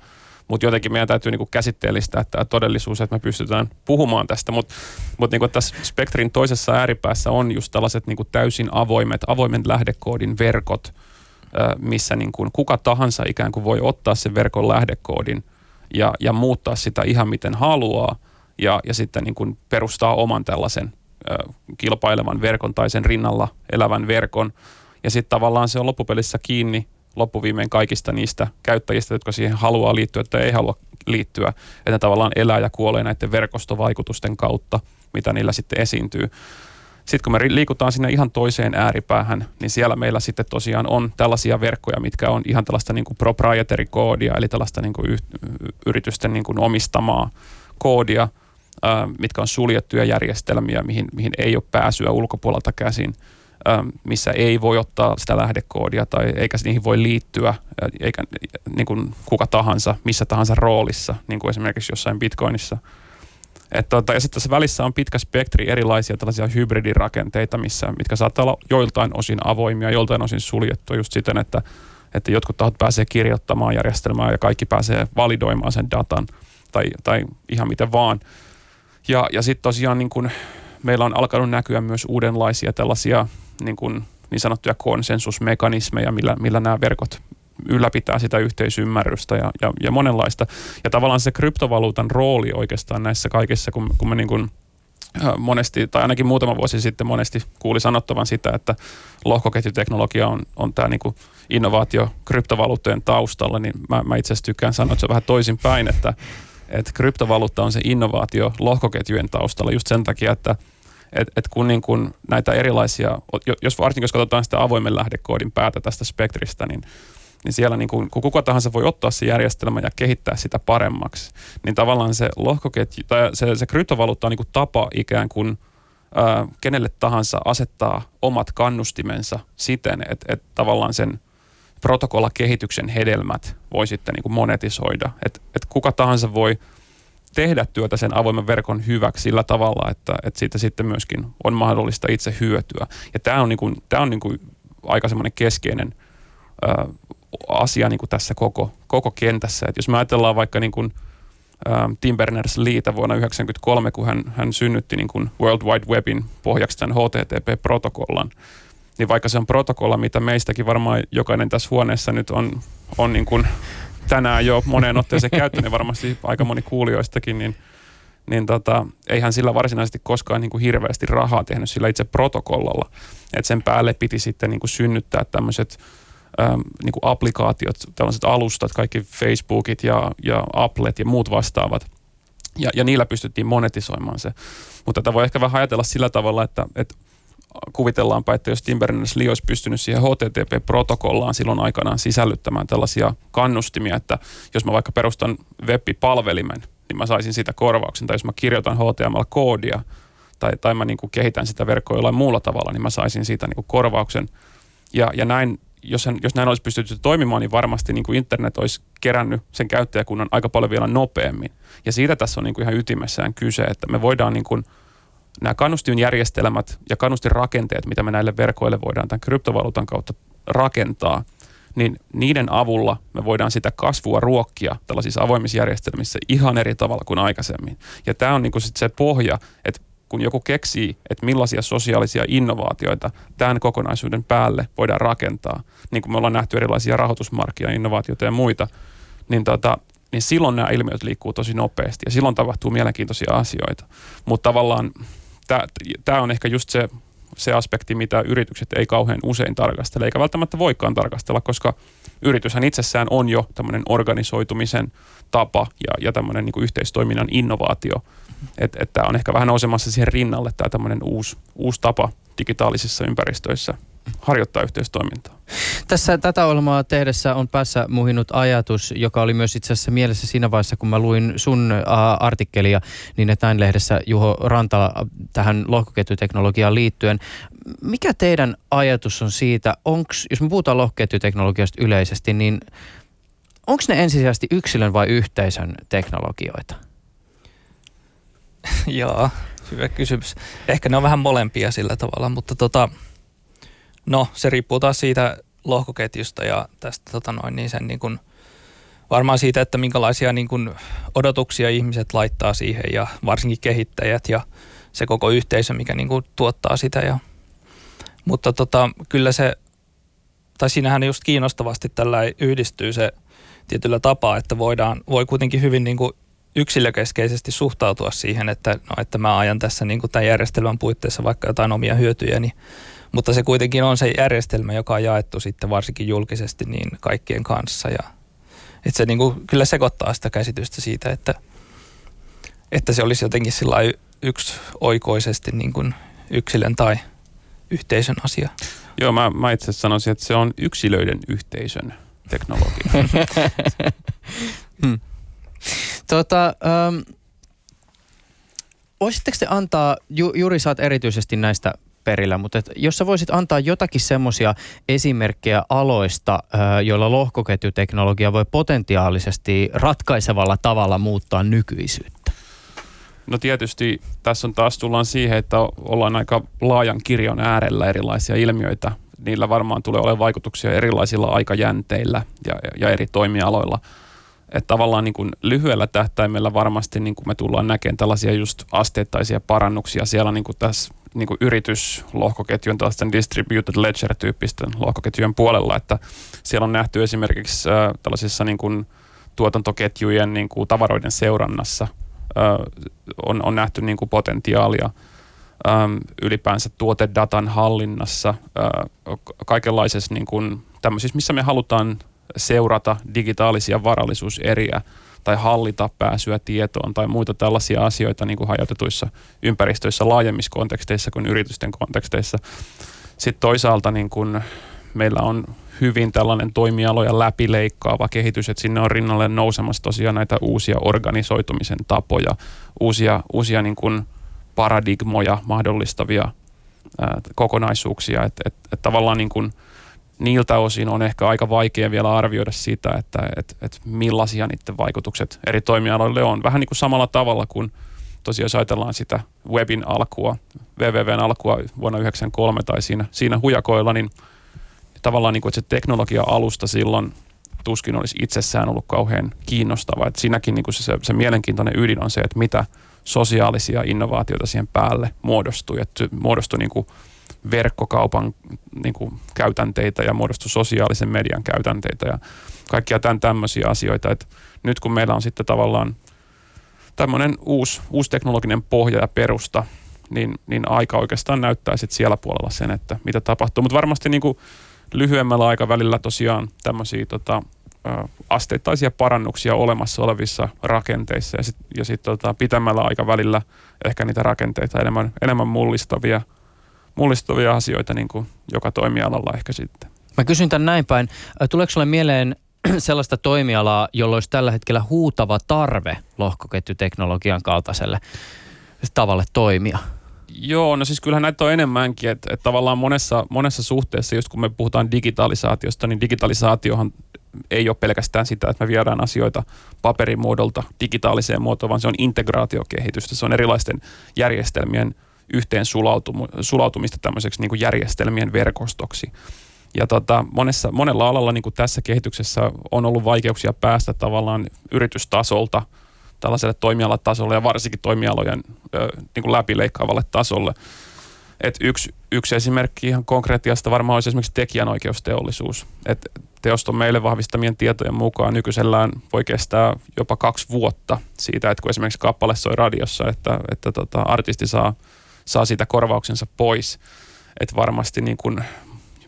mutta jotenkin meidän täytyy niinku käsitteellistää tämä todellisuus, että me pystytään puhumaan tästä, mutta mut niinku tässä spektrin toisessa ääripäässä on just tällaiset niinku täysin avoimet, avoimen lähdekoodin verkot, missä niinku kuka tahansa ikään kuin voi ottaa sen verkon lähdekoodin ja, ja muuttaa sitä ihan miten haluaa ja, ja sitten niin kuin perustaa oman tällaisen kilpailevan verkon tai sen rinnalla elävän verkon. Ja sitten tavallaan se on loppupelissä kiinni loppuviimein kaikista niistä käyttäjistä, jotka siihen haluaa liittyä tai ei halua liittyä, että ne tavallaan elää ja kuolee näiden verkostovaikutusten kautta, mitä niillä sitten esiintyy. Sitten kun me liikutaan sinne ihan toiseen ääripäähän, niin siellä meillä sitten tosiaan on tällaisia verkkoja, mitkä on ihan tällaista niin kuin proprietary-koodia, eli tällaista niin kuin yritysten niin kuin omistamaa koodia, mitkä on suljettuja järjestelmiä, mihin, mihin ei ole pääsyä ulkopuolelta käsin, missä ei voi ottaa sitä lähdekoodia tai eikä niihin voi liittyä, eikä niin kuin kuka tahansa, missä tahansa roolissa, niin kuin esimerkiksi jossain Bitcoinissa – et tota, ja sitten tässä välissä on pitkä spektri erilaisia tällaisia hybridirakenteita, missä, mitkä saattaa olla joiltain osin avoimia, joiltain osin suljettuja just siten, että, että jotkut tahot pääsee kirjoittamaan järjestelmää ja kaikki pääsee validoimaan sen datan tai, tai ihan miten vaan. Ja, ja sitten tosiaan niin kun meillä on alkanut näkyä myös uudenlaisia tällaisia niin, kun, niin sanottuja konsensusmekanismeja, millä, millä nämä verkot ylläpitää sitä yhteisymmärrystä ja, ja, ja monenlaista. Ja tavallaan se kryptovaluutan rooli oikeastaan näissä kaikissa, kun, kun me niin kuin monesti, tai ainakin muutama vuosi sitten monesti kuuli sanottavan sitä, että lohkoketjuteknologia on, on tämä niin innovaatio kryptovaluuttojen taustalla, niin mä, mä itse asiassa tykkään sanoa, että se on vähän toisinpäin, että, että kryptovaluutta on se innovaatio lohkoketjujen taustalla just sen takia, että et, et kun niin kun näitä erilaisia, jos varsinkin jos katsotaan sitä avoimen lähdekoodin päätä tästä spektristä, niin niin siellä niin kuin, kun kuka tahansa voi ottaa se järjestelmä ja kehittää sitä paremmaksi, niin tavallaan se lohkoketju, tai se, se kryptovaluutta on niin tapa ikään kuin ää, kenelle tahansa asettaa omat kannustimensa siten, että, että tavallaan sen protokollakehityksen hedelmät voi sitten niin monetisoida. Että, että kuka tahansa voi tehdä työtä sen avoimen verkon hyväksi sillä tavalla, että, että siitä sitten myöskin on mahdollista itse hyötyä. Ja tämä on, niin kuin, tämä on niin kuin aika semmoinen keskeinen asia niin kuin tässä koko, koko kentässä. Et jos me ajatellaan vaikka niin kuin, ä, Tim Berners-Leetä vuonna 1993, kun hän, hän synnytti niin kuin World Wide Webin pohjaksi tämän HTTP-protokollan, niin vaikka se on protokolla, mitä meistäkin varmaan jokainen tässä huoneessa nyt on, on niin kuin tänään jo moneen otteeseen käyttänyt, niin varmasti aika moni kuulijoistakin, niin, niin tota, eihän sillä varsinaisesti koskaan niin kuin hirveästi rahaa tehnyt sillä itse protokollalla. että sen päälle piti sitten niin kuin synnyttää tämmöiset ähm, niin kuin applikaatiot, tällaiset alustat, kaikki Facebookit ja, ja Applet ja muut vastaavat. Ja, ja niillä pystyttiin monetisoimaan se. Mutta tätä voi ehkä vähän ajatella sillä tavalla, että, että kuvitellaanpa, että jos Tim Berners-Lee olisi pystynyt siihen HTTP-protokollaan silloin aikanaan sisällyttämään tällaisia kannustimia, että jos mä vaikka perustan web-palvelimen, niin mä saisin sitä korvauksen. Tai jos mä kirjoitan HTML-koodia tai, tai mä niin kuin kehitän sitä verkkoa jollain muulla tavalla, niin mä saisin siitä niin kuin korvauksen. Ja, ja näin jos, hän, jos näin olisi pystytty toimimaan, niin varmasti niin kuin internet olisi kerännyt sen käyttäjäkunnan aika paljon vielä nopeammin. Ja siitä tässä on niin kuin ihan ytimessään kyse, että me voidaan niin kuin, nämä kannustinjärjestelmät ja kannustinrakenteet, mitä me näille verkoille voidaan tämän kryptovaluutan kautta rakentaa, niin niiden avulla me voidaan sitä kasvua ruokkia tällaisissa avoimissa järjestelmissä ihan eri tavalla kuin aikaisemmin. Ja tämä on niin kuin sit se pohja, että kun joku keksii, että millaisia sosiaalisia innovaatioita tämän kokonaisuuden päälle voidaan rakentaa, niin kuin me ollaan nähty erilaisia rahoitusmarkkina-innovaatioita ja muita, niin, tota, niin silloin nämä ilmiöt liikkuu tosi nopeasti ja silloin tapahtuu mielenkiintoisia asioita. Mutta tavallaan tämä on ehkä just se, se aspekti, mitä yritykset ei kauhean usein tarkastele, eikä välttämättä voikaan tarkastella, koska yrityshän itsessään on jo tämmöinen organisoitumisen tapa ja, ja tämmöinen niin yhteistoiminnan innovaatio – että et tämä on ehkä vähän nousemassa siihen rinnalle tämä tämmöinen uusi, uusi tapa digitaalisissa ympäristöissä harjoittaa yhteistoimintaa.
Tässä tätä ohjelmaa tehdessä on päässä muhinut ajatus, joka oli myös itse asiassa mielessä siinä vaiheessa, kun mä luin sun artikkelia, niin että lehdessä Juho Rantala tähän lohkoketjuteknologiaan liittyen. Mikä teidän ajatus on siitä, onks, jos me puhutaan lohkoketjuteknologiasta yleisesti, niin onko ne ensisijaisesti yksilön vai yhteisön teknologioita?
Joo, hyvä kysymys. Ehkä ne on vähän molempia sillä tavalla, mutta tota, no se riippuu taas siitä lohkoketjusta ja tästä tota noin, niin sen niin kuin, varmaan siitä, että minkälaisia niin kuin odotuksia ihmiset laittaa siihen ja varsinkin kehittäjät ja se koko yhteisö, mikä niin kuin tuottaa sitä. Ja, mutta tota, kyllä se, tai siinähän just kiinnostavasti tällä yhdistyy se tietyllä tapaa, että voidaan, voi kuitenkin hyvin niin kuin yksilökeskeisesti suhtautua siihen, että, no, että mä ajan tässä niin kuin tämän järjestelmän puitteissa vaikka jotain omia hyötyjäni, niin, mutta se kuitenkin on se järjestelmä, joka on jaettu sitten varsinkin julkisesti niin kaikkien kanssa ja että se niin kuin kyllä sekoittaa sitä käsitystä siitä, että, että se olisi jotenkin sillä yksi oikoisesti niin kuin yksilön tai yhteisön asia.
Joo, mä, mä itse sanoisin, että se on yksilöiden yhteisön teknologia.
hmm. tota, ähm, voisitteko te antaa, ju, Juri saat erityisesti näistä perillä, mutta et jos sä voisit antaa jotakin semmoisia esimerkkejä aloista, joilla lohkoketjuteknologia voi potentiaalisesti ratkaisevalla tavalla muuttaa nykyisyyttä?
No tietysti tässä on taas tullaan siihen, että ollaan aika laajan kirjon äärellä erilaisia ilmiöitä. Niillä varmaan tulee olemaan vaikutuksia erilaisilla aikajänteillä ja, ja eri toimialoilla. Että tavallaan niin kuin lyhyellä tähtäimellä varmasti niin kuin me tullaan näkemään tällaisia just asteittaisia parannuksia siellä niin kuin tässä niin kuin yrityslohkoketjun tällaisten distributed ledger-tyyppisten lohkoketjujen puolella, että siellä on nähty esimerkiksi äh, tällaisissa niin kuin tuotantoketjujen niin kuin tavaroiden seurannassa – on, on nähty niin kuin potentiaalia ylipäänsä tuotedatan hallinnassa, kaikenlaisessa niin kuin tämmöisissä, missä me halutaan seurata digitaalisia varallisuuseriä tai hallita pääsyä tietoon tai muita tällaisia asioita niin kuin hajautetuissa ympäristöissä laajemmissa konteksteissa kuin yritysten konteksteissa. Sitten toisaalta niin kuin meillä on hyvin tällainen toimialoja läpileikkaava kehitys, että sinne on rinnalle nousemassa tosiaan näitä uusia organisoitumisen tapoja, uusia, uusia niin kuin paradigmoja mahdollistavia ää, kokonaisuuksia, että et, et tavallaan niin kuin niiltä osin on ehkä aika vaikea vielä arvioida sitä, että et, et millaisia niiden vaikutukset eri toimialoille on. Vähän niin kuin samalla tavalla kuin tosiaan jos ajatellaan sitä webin alkua, wwwn alkua vuonna 1993 tai siinä, siinä hujakoilla, niin – tavallaan niin kuin, että se teknologia-alusta silloin tuskin olisi itsessään ollut kauhean kiinnostava. Että siinäkin niin kuin se, se mielenkiintoinen ydin on se, että mitä sosiaalisia innovaatioita siihen päälle muodostui. Että muodostui niin kuin verkkokaupan niin kuin käytänteitä ja muodostui sosiaalisen median käytänteitä ja kaikkia tämän tämmöisiä asioita. Että nyt kun meillä on sitten tavallaan tämmöinen uusi, uusi teknologinen pohja ja perusta, niin, niin aika oikeastaan näyttää sitten siellä puolella sen, että mitä tapahtuu. Mutta varmasti niin kuin lyhyemmällä aikavälillä tosiaan tämmöisiä tota, asteittaisia parannuksia olemassa olevissa rakenteissa ja sitten ja sit, tota, pitemmällä aikavälillä ehkä niitä rakenteita enemmän, enemmän mullistavia, mullistavia asioita niin kuin joka toimialalla ehkä sitten.
Mä kysyn tämän näin päin. Tuleeko sulle mieleen sellaista toimialaa, jolla olisi tällä hetkellä huutava tarve lohkoketjuteknologian kaltaiselle tavalle toimia?
Joo, no siis kyllähän näitä on enemmänkin, että, että tavallaan monessa, monessa suhteessa, just kun me puhutaan digitalisaatiosta, niin digitalisaatiohan ei ole pelkästään sitä, että me viedään asioita paperimuodolta digitaaliseen muotoon, vaan se on integraatiokehitystä, se on erilaisten järjestelmien yhteen sulautumista tämmöiseksi niin kuin järjestelmien verkostoksi. Ja tota, monessa, monella alalla niin kuin tässä kehityksessä on ollut vaikeuksia päästä tavallaan yritystasolta – tällaiselle toimialatasolle ja varsinkin toimialojen ö, niin kuin läpileikkaavalle tasolle. Et yksi, yksi esimerkki ihan konkreettiasta varmaan olisi esimerkiksi tekijänoikeusteollisuus. Et teoston meille vahvistamien tietojen mukaan nykyisellään voi kestää jopa kaksi vuotta siitä, että kun esimerkiksi kappale soi radiossa, että, että tota, artisti saa, saa siitä korvauksensa pois. Että varmasti niin kuin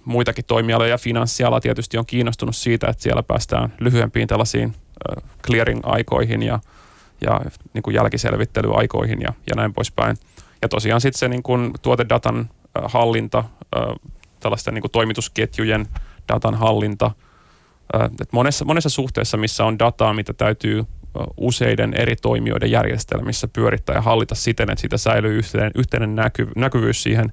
muitakin toimialoja ja finanssiala tietysti on kiinnostunut siitä, että siellä päästään lyhyempiin tällaisiin clearing-aikoihin ja ja niin kuin jälkiselvittelyaikoihin ja, ja näin poispäin. Ja tosiaan sitten se niin kuin tuotedatan hallinta, tällaisten niin kuin toimitusketjujen datan hallinta, että monessa, monessa suhteessa, missä on dataa, mitä täytyy useiden eri toimijoiden järjestelmissä pyörittää ja hallita siten, että siitä säilyy yhteinen, yhteinen näky, näkyvyys siihen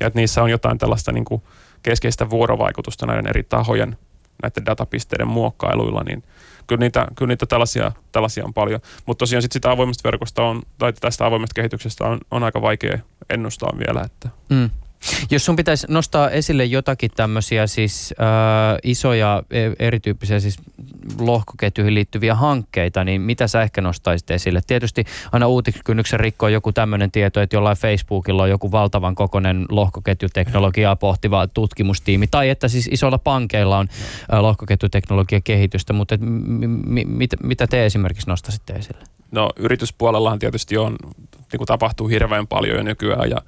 ja että niissä on jotain tällaista niin kuin keskeistä vuorovaikutusta näiden eri tahojen, näiden datapisteiden muokkailuilla, niin – kyllä niitä, kyllä niitä tällaisia, tällaisia on paljon. Mutta tosiaan sit sitä avoimesta verkosta on, tai tästä avoimesta kehityksestä on, on aika vaikea ennustaa vielä. Että.
Mm. Jos sun pitäisi nostaa esille jotakin tämmöisiä siis äh, isoja e, erityyppisiä siis lohkoketjuihin liittyviä hankkeita, niin mitä sä ehkä nostaisit esille? Tietysti aina uutiskynnyksen rikkoo joku tämmöinen tieto, että jollain Facebookilla on joku valtavan kokoinen lohkoketjuteknologiaa pohtiva tutkimustiimi, tai että siis isoilla pankeilla on lohkoketjuteknologian kehitystä, mutta et, m- m- mit, mitä te esimerkiksi nostaisitte esille?
No yrityspuolellahan tietysti on, niin kuin tapahtuu hirveän paljon jo nykyään ja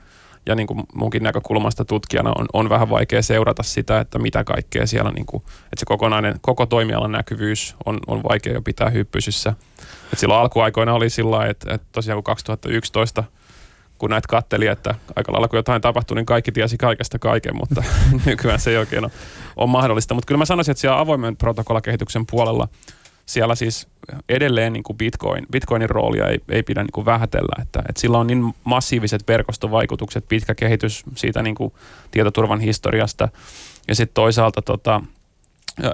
ja niin kuin munkin näkökulmasta tutkijana on, on vähän vaikea seurata sitä, että mitä kaikkea siellä, niin kuin, että se kokonainen, koko toimialan näkyvyys on, on vaikea jo pitää hyppysissä. Et silloin alkuaikoina oli sillä että, että tosiaan kun 2011 kun näitä katteli, että aika lailla kun jotain tapahtui, niin kaikki tiesi kaikesta kaiken, mutta nykyään se ei oikein ole, ole mahdollista. Mutta kyllä mä sanoisin, että siellä avoimen protokollakehityksen puolella – siellä siis edelleen niin kuin Bitcoin, Bitcoinin roolia ei, ei pidä niin kuin vähätellä, että, että sillä on niin massiiviset verkostovaikutukset, pitkä kehitys siitä niin kuin tietoturvan historiasta. Ja sitten toisaalta tota,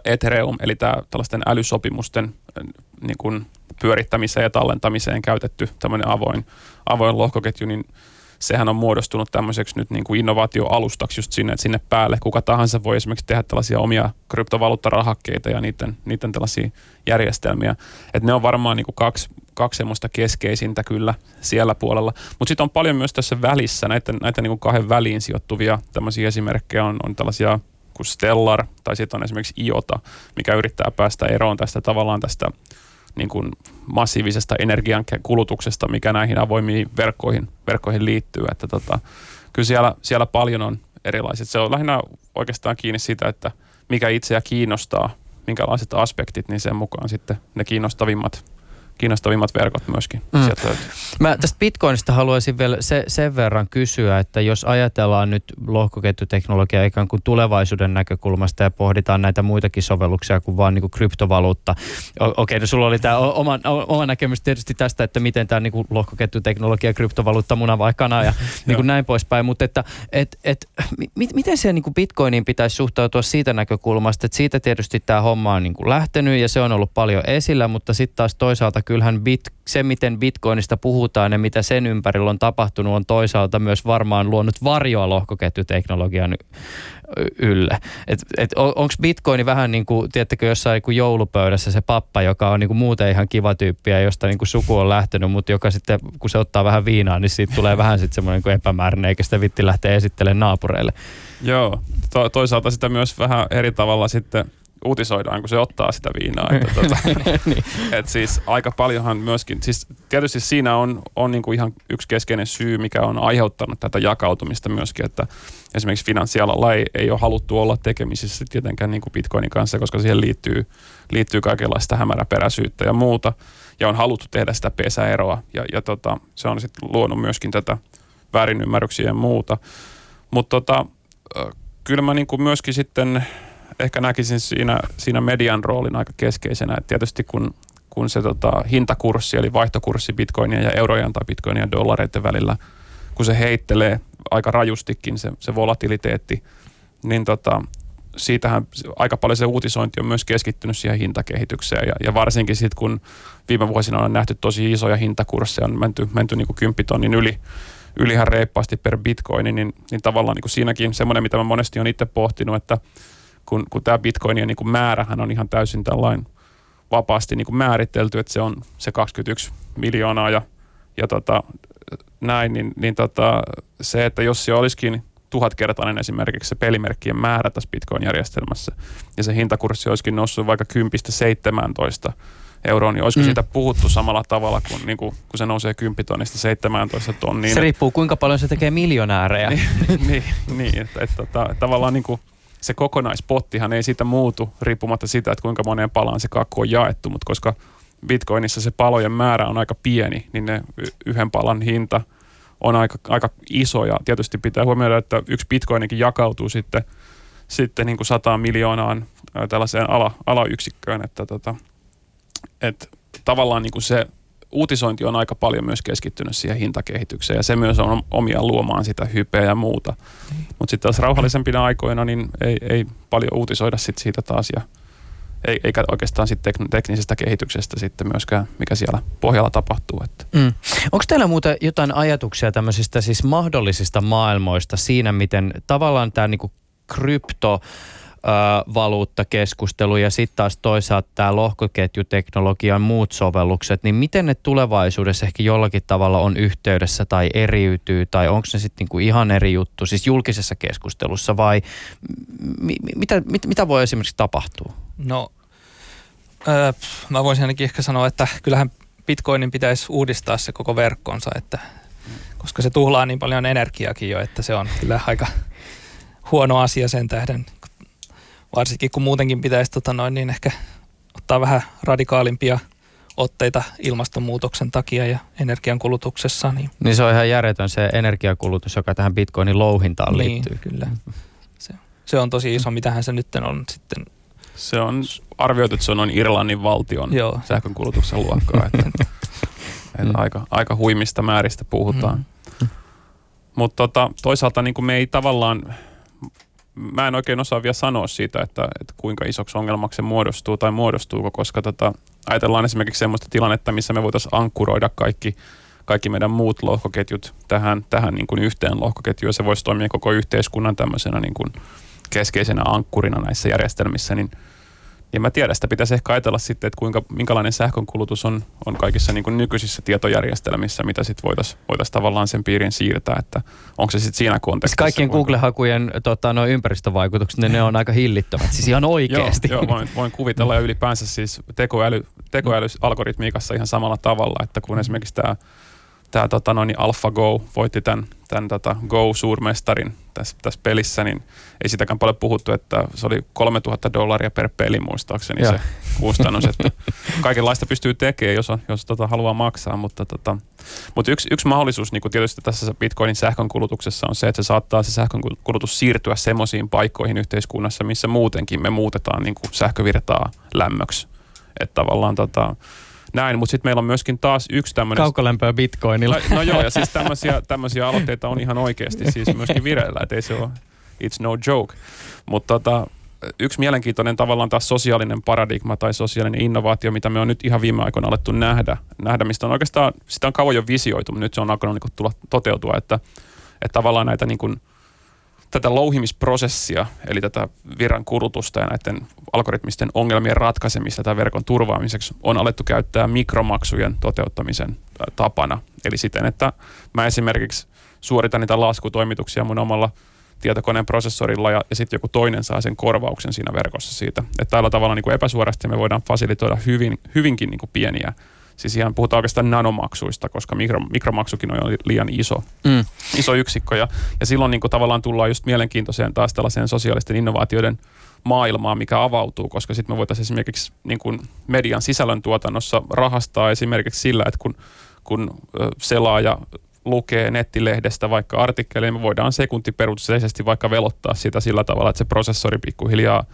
Ethereum, eli tämä tällaisten älysopimusten niin kuin pyörittämiseen ja tallentamiseen käytetty tämmöinen avoin, avoin lohkoketju, niin sehän on muodostunut tämmöiseksi nyt niin kuin innovaatioalustaksi just sinne, sinne päälle kuka tahansa voi esimerkiksi tehdä tällaisia omia kryptovaluuttarahakkeita ja niiden, niiden tällaisia järjestelmiä. Että ne on varmaan niin kuin kaksi, kaksi semmoista keskeisintä kyllä siellä puolella. Mutta sitten on paljon myös tässä välissä näitä, näitä niin kuin kahden väliin sijoittuvia tämmöisiä esimerkkejä on, on tällaisia kuin Stellar tai sitten on esimerkiksi IOTA, mikä yrittää päästä eroon tästä tavallaan tästä niin kuin massiivisesta energian kulutuksesta, mikä näihin avoimiin verkkoihin, verkkoihin liittyy. Että tota, kyllä siellä, siellä paljon on erilaiset. Se on lähinnä oikeastaan kiinni siitä, että mikä itseä kiinnostaa, minkälaiset aspektit, niin sen mukaan sitten ne kiinnostavimmat kiinnostavimmat verkot myöskin mm. sieltä löytyy.
Mä tästä Bitcoinista haluaisin vielä se, sen verran kysyä, että jos ajatellaan nyt lohkoketjuteknologiaa ikään kuin tulevaisuuden näkökulmasta ja pohditaan näitä muitakin sovelluksia kuin vaan niin kuin kryptovaluutta. Okei, okay, no sulla oli tämä oma, oma näkemys tietysti tästä, että miten tämä niin lohkoketjuteknologia, kryptovaluutta, muna vai kana ja niin kuin näin poispäin, mutta että et, et, mi, miten se niin kuin Bitcoiniin pitäisi suhtautua siitä näkökulmasta, että siitä tietysti tämä homma on niin kuin lähtenyt ja se on ollut paljon esillä, mutta sitten taas toisaalta kyllähän bit, se, miten bitcoinista puhutaan ja mitä sen ympärillä on tapahtunut, on toisaalta myös varmaan luonut varjoa lohkoketjuteknologian ylle. Et, et on, Onko bitcoini vähän niin kuin, tiedättekö, jossain niin joulupöydässä se pappa, joka on niin kuin muuten ihan kiva tyyppi ja josta niin kuin suku on lähtenyt, mutta joka sitten, kun se ottaa vähän viinaa, niin siitä tulee vähän sitten semmoinen niin epämääräinen, eikä sitä vitti lähteä esittelemään naapureille.
Joo, to, toisaalta sitä myös vähän eri tavalla sitten uutisoidaan, kun se ottaa sitä viinaa. Että, tuota, niin. et siis aika paljonhan myöskin, siis tietysti siinä on, on niinku ihan yksi keskeinen syy, mikä on aiheuttanut tätä jakautumista myöskin, että esimerkiksi finanssialalla ei, ei ole haluttu olla tekemisissä tietenkään niin kuin Bitcoinin kanssa, koska siihen liittyy, liittyy kaikenlaista hämäräperäisyyttä ja muuta, ja on haluttu tehdä sitä pesäeroa, ja, ja tota, se on sitten luonut myöskin tätä väärinymmärryksiä ja muuta. Mutta tota, kyllä mä niin kuin myöskin sitten ehkä näkisin siinä, siinä median roolin aika keskeisenä. Et tietysti kun, kun se tota, hintakurssi, eli vaihtokurssi bitcoinia ja eurojen tai bitcoinia ja dollareiden välillä, kun se heittelee aika rajustikin se, se volatiliteetti, niin tota, siitähän aika paljon se uutisointi on myös keskittynyt siihen hintakehitykseen. Ja, ja varsinkin sitten, kun viime vuosina on nähty tosi isoja hintakursseja, on menty, menty niin kuin yli, yli ihan reippaasti per bitcoin, niin, niin tavallaan niin kuin siinäkin semmoinen, mitä mä monesti on itse pohtinut, että kun, kun tämä bitcoinien niin kuin määrähän on ihan täysin tällainen vapaasti niin kuin määritelty, että se on se 21 miljoonaa ja, ja tota, näin, niin, niin tota, se, että jos se olisikin tuhatkertainen esimerkiksi se pelimerkkien määrä tässä Bitcoin-järjestelmässä ja se hintakurssi olisikin noussut vaikka 10-17 euroa, niin olisiko mm. siitä puhuttu samalla tavalla kuin, niin kuin kun se nousee 10 tonnista 17 tonniin.
Se riippuu kuinka paljon se tekee miljonäärejä.
niin, niin, niin että, että, että tavallaan niin kuin, se kokonaispottihan ei siitä muutu riippumatta siitä, että kuinka moneen palaan se kakku on jaettu, mutta koska Bitcoinissa se palojen määrä on aika pieni, niin ne yhden palan hinta on aika, aika iso. Ja tietysti pitää huomioida, että yksi Bitcoinikin jakautuu sitten, sitten niin kuin 100 miljoonaan tällaiseen ala, alayksikköön, että tota, et tavallaan niin kuin se uutisointi on aika paljon myös keskittynyt siihen hintakehitykseen ja se myös on omia luomaan sitä hypeä ja muuta. Mutta sitten taas rauhallisempina aikoina niin ei, ei paljon uutisoida sit siitä taas ja eikä oikeastaan sit tek- teknisestä kehityksestä sitten myöskään, mikä siellä pohjalla tapahtuu. Että.
Mm. Onko teillä muuten jotain ajatuksia tämmöisistä siis mahdollisista maailmoista siinä, miten tavallaan tämä niinku krypto kryptovaluuttakeskustelu ja sitten taas toisaalta tämä lohkoketjuteknologian muut sovellukset, niin miten ne tulevaisuudessa ehkä jollakin tavalla on yhteydessä tai eriytyy tai onko ne sitten niinku ihan eri juttu, siis julkisessa keskustelussa vai mi- mitä, mit, mitä voi esimerkiksi tapahtua?
No, öö, mä voisin ainakin ehkä sanoa, että kyllähän Bitcoinin pitäisi uudistaa se koko verkkonsa, että, koska se tuhlaa niin paljon energiakin jo, että se on kyllä aika huono asia sen tähden. Varsinkin kun muutenkin pitäisi tota noin, niin ehkä ottaa vähän radikaalimpia otteita ilmastonmuutoksen takia ja energiankulutuksessa. Niin,
Niin se on ihan järjetön se energiakulutus, joka tähän bitcoinin louhintaan
niin
liittyy.
kyllä. Se, se on tosi iso, mitähän se nyt on sitten.
Se on arvioitu, että se on noin Irlannin valtion
Joo.
sähkönkulutuksen luokkaa. Että, että
Mm.
aika, aika huimista määristä puhutaan.
Mm.
Mutta tota, toisaalta niin kuin me ei tavallaan, mä en oikein osaa vielä sanoa siitä, että, että kuinka isoksi ongelmaksi se muodostuu tai muodostuuko, koska tota, ajatellaan esimerkiksi sellaista tilannetta, missä me voitaisiin ankkuroida kaikki, kaikki meidän muut lohkoketjut tähän, tähän niin kuin yhteen lohkoketjuun, ja se voisi toimia koko yhteiskunnan tämmöisenä niin kuin keskeisenä ankkurina näissä järjestelmissä, niin ja mä tiedän, sitä pitäisi ehkä ajatella sitten, että kuinka, minkälainen sähkönkulutus on, on kaikissa niin kuin nykyisissä tietojärjestelmissä, mitä sitten voitaisiin voitais tavallaan sen piirin siirtää, että onko se sitten siinä kontekstissa.
Siis kaikkien
kuinka-
Google-hakujen tota, no, ympäristövaikutukset, ne, ne on aika hillittömät, siis ihan oikeasti.
Joo, joo voin, voin kuvitella ja ylipäänsä siis tekoäly, tekoälyalgoritmiikassa ihan samalla tavalla, että kun esimerkiksi tämä tämä tota, noin, niin AlphaGo voitti tämän, tämän tota, Go-suurmestarin tässä, tässä pelissä, niin ei sitäkään paljon puhuttu, että se oli 3000 dollaria per peli muistaakseni
Joo.
se kustannus, että kaikenlaista pystyy tekemään, jos, on, jos tota, haluaa maksaa, mutta, tota, mutta yksi, yksi mahdollisuus niin tietysti tässä Bitcoinin sähkönkulutuksessa on se, että se saattaa se sähkönkulutus siirtyä semmoisiin paikkoihin yhteiskunnassa, missä muutenkin me muutetaan niin kuin sähkövirtaa lämmöksi. Että tavallaan tota, näin, mutta sitten meillä on myöskin taas yksi tämmöinen...
Kaukolämpöä bitcoinilla.
No, no joo, ja siis tämmöisiä, tämmöisiä aloitteita on ihan oikeasti siis myöskin vireillä, että ei se ole, it's no joke. Mutta tota, yksi mielenkiintoinen tavallaan taas sosiaalinen paradigma tai sosiaalinen innovaatio, mitä me on nyt ihan viime aikoina alettu nähdä, nähdä mistä on oikeastaan, sitä on kauan jo visioitu, mutta nyt se on alkanut niin tulla toteutua, että, että tavallaan näitä niin kuin, tätä louhimisprosessia, eli tätä virran kulutusta ja näiden algoritmisten ongelmien ratkaisemista tai verkon turvaamiseksi on alettu käyttää mikromaksujen toteuttamisen tapana. Eli siten, että mä esimerkiksi suoritan niitä laskutoimituksia mun omalla tietokoneen prosessorilla ja, ja sitten joku toinen saa sen korvauksen siinä verkossa siitä. Että tällä tavalla niin kuin epäsuorasti me voidaan fasilitoida hyvin, hyvinkin niin kuin pieniä Siis ihan puhutaan oikeastaan nanomaksuista, koska mikro, mikromaksukin on liian iso,
Mm.
iso yksikkö. Ja, ja silloin niin kuin tavallaan tullaan just mielenkiintoiseen taas tällaiseen sosiaalisten innovaatioiden maailmaan, mikä avautuu, koska sitten me voitaisiin esimerkiksi niin kuin median sisällöntuotannossa rahastaa esimerkiksi sillä, että kun, kun selaaja lukee nettilehdestä vaikka artikkeleja, niin me voidaan sekuntiperusteisesti vaikka velottaa sitä sillä tavalla, että se prosessori pikkuhiljaa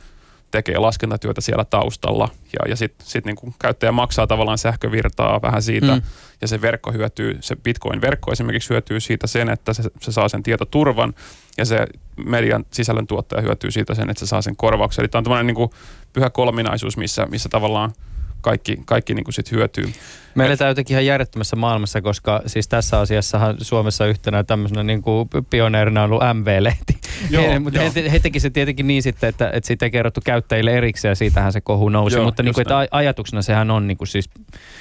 tekee laskentatyötä siellä taustalla ja, ja sitten sit niin käyttäjä maksaa tavallaan sähkövirtaa vähän siitä
Mm.
ja se verkko hyötyy, se Bitcoin-verkko esimerkiksi hyötyy siitä sen, että se, se saa sen tietoturvan ja se median sisällöntuottaja hyötyy siitä sen, että se saa sen korvauksen. Eli tämä on tämmöinen niin kuin pyhä kolminaisuus, missä, missä tavallaan kaikki, kaikki niin kuin sit hyötyy.
Me eletään jotenkin ihan järjettömässä maailmassa, koska siis tässä asiassahan Suomessa yhtenä tämmöisenä niin kuin pioneerina on ollut MV-lehti.
Joo,
mutta he, he teki se tietenkin niin sitten, että, että siitä ei kerrottu käyttäjille erikseen ja siitähän se kohu nousi.
Joo,
mutta niin kuin, että ajatuksena sehän on niin kuin siis,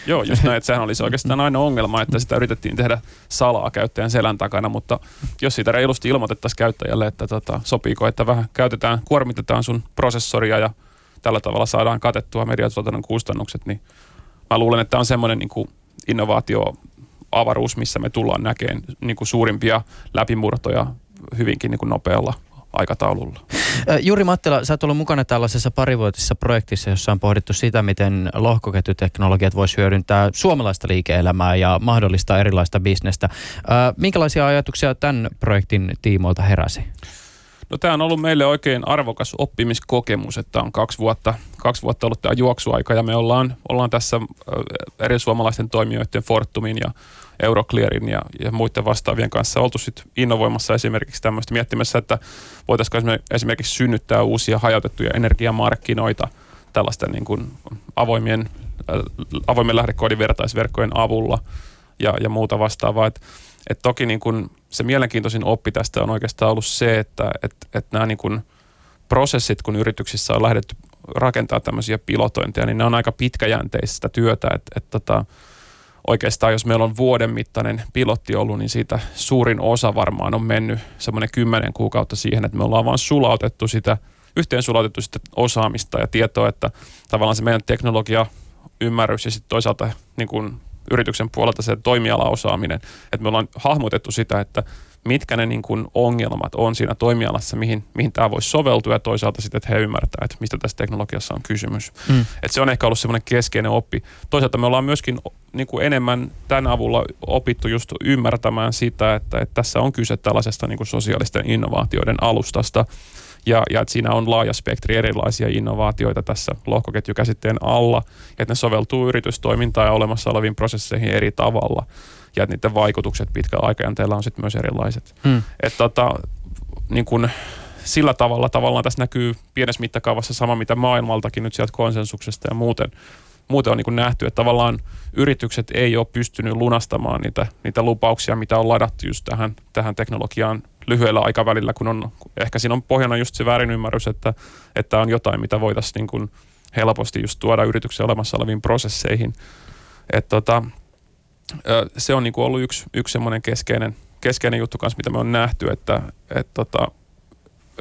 Joo, just näin, että sehän oli se oikeastaan aina ongelma, että sitä yritettiin tehdä salaa käyttäjän selän takana, mutta jos siitä reilusti ilmoitettaisiin käyttäjälle, että tota, sopiiko, että vähän käytetään, kuormitetaan sun prosessoria ja tällä tavalla saadaan katettua mediatuotannon kustannukset, niin mä luulen, että on semmoinen niin kuin innovaatio avaruus, missä me tullaan näkemään niin kuin suurimpia läpimurtoja hyvinkin niin kuin nopealla aikataululla.
Ö, Juri Mattila, sä oot ollut mukana tällaisessa parivuotisessa projektissa, jossa on pohdittu sitä, miten lohkoketjuteknologiat voisi hyödyntää suomalaista liike-elämää ja mahdollistaa erilaista bisnestä. Minkälaisia ajatuksia tämän projektin tiimoilta heräsi?
No tämä on ollut meille oikein arvokas oppimiskokemus, että on kaksi vuotta, kaksi vuotta ollut tämä juoksuaika ja me ollaan, ollaan tässä eri suomalaisten toimijoiden Fortumin ja Euroclearin ja, ja muiden vastaavien kanssa oltu sit innovoimassa esimerkiksi tämmöistä miettimässä, että voitaisiinko esimer- esimerkiksi synnyttää uusia hajautettuja energiamarkkinoita tällaisten niin kuin avoimien, avoimen lähdekoodin vertaisverkkojen avulla ja, ja muuta vastaavaa. Et, et toki niin kuin se mielenkiintoisin oppi tästä on oikeastaan ollut se, että et, et nämä niin kuin prosessit, kun yrityksissä on lähdetty rakentaa tämmöisiä pilotointeja, niin ne on aika pitkäjänteistä työtä, että et tota, oikeastaan jos meillä on vuoden mittainen pilotti ollut, niin siitä suurin osa varmaan on mennyt semmoinen kymmenen kuukautta siihen, että me ollaan vaan sulautettu sitä, yhteen sulautettu sitä osaamista ja tietoa, että tavallaan se meidän teknologia ymmärrys ja sitten toisaalta niin kuin yrityksen puolelta se toimialaosaaminen, että me ollaan hahmotettu sitä, että mitkä ne niin kuin ongelmat on siinä toimialassa, mihin, mihin tämä voisi soveltua ja toisaalta sitten, että he ymmärtää, että mistä tässä teknologiassa on kysymys. Mm. Että se on ehkä ollut semmoinen keskeinen oppi. Toisaalta me ollaan myöskin niin kuin enemmän tämän avulla opittu just ymmärtämään sitä, että, että tässä on kyse tällaisesta niin kuin sosiaalisten innovaatioiden alustasta, ja, ja että siinä on laaja spektri erilaisia innovaatioita tässä lohkoketjukäsitteen alla, ja että ne soveltuu yritystoimintaan ja olemassa oleviin prosesseihin eri tavalla ja että niiden vaikutukset pitkällä aikajänteellä on sitten myös erilaiset. Hmm. Että tota, niin kun, sillä tavalla tavallaan tässä näkyy pienessä mittakaavassa sama, mitä maailmaltakin nyt sieltä konsensuksesta ja muuten, muuten on niin nähty, että tavallaan yritykset ei ole pystynyt lunastamaan niitä, niitä lupauksia, mitä on ladattu just tähän, tähän teknologiaan lyhyellä aikavälillä, kun on, ehkä siinä on pohjana just se väärinymmärrys, että, että on jotain, mitä voitaisiin niin kuin helposti just tuoda yrityksen olemassa oleviin prosesseihin. Et tota, se on niin kuin ollut yksi, yksi semmoinen keskeinen, keskeinen juttu kanssa, mitä me on nähty, että et tota,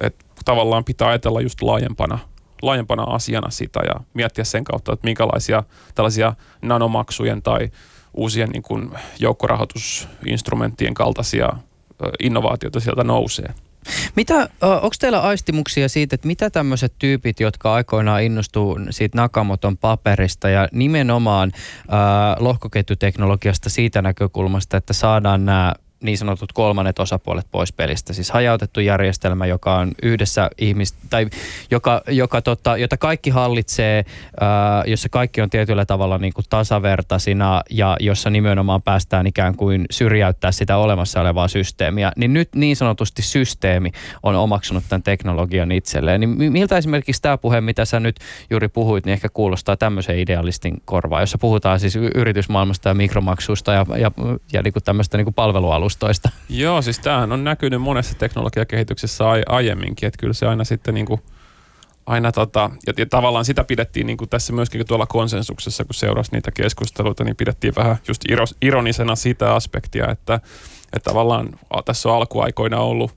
et tavallaan pitää ajatella just laajempana, laajempana asiana sitä ja miettiä sen kautta, että minkälaisia tällaisia nanomaksujen tai uusien niin kuin joukkorahoitusinstrumenttien kaltaisia innovaatioita sieltä nousee.
Mitä, onko teillä aistimuksia siitä, että mitä tämmöiset tyypit, jotka aikoinaan innostuu siitä Nakamoton paperista ja nimenomaan äh, lohkoketjuteknologiasta siitä näkökulmasta, että saadaan nämä niin sanotut kolmannet osapuolet pois pelistä. Siis hajautettu järjestelmä, joka on yhdessä ihmis, tai joka, joka tota, jota kaikki hallitsee, ää, jossa kaikki on tietyllä tavalla niin kuin tasavertaisina ja jossa nimenomaan päästään ikään kuin syrjäyttää sitä olemassa olevaa systeemiä. Niin nyt niin sanotusti systeemi on omaksunut tämän teknologian itselleen. Niin miltä esimerkiksi tämä puhe, mitä sä nyt juuri puhuit, niin ehkä kuulostaa tämmöisen idealistin korvaa, jossa puhutaan siis yritysmaailmasta ja mikromaksuista ja, ja, ja niin kuin tämmöistä niin kuin palvelualusta alustoista.
Joo, siis tämähän on näkynyt monessa teknologiakehityksessä ai- aiemminkin, että kyllä se aina sitten niin kuin aina tota, ja, ja tavallaan sitä pidettiin niin kuin tässä myöskin tuolla konsensuksessa, kun seurasi niitä keskusteluita, niin pidettiin vähän just ironisena sitä aspektia, että, että tavallaan tässä on alkuaikoina ollut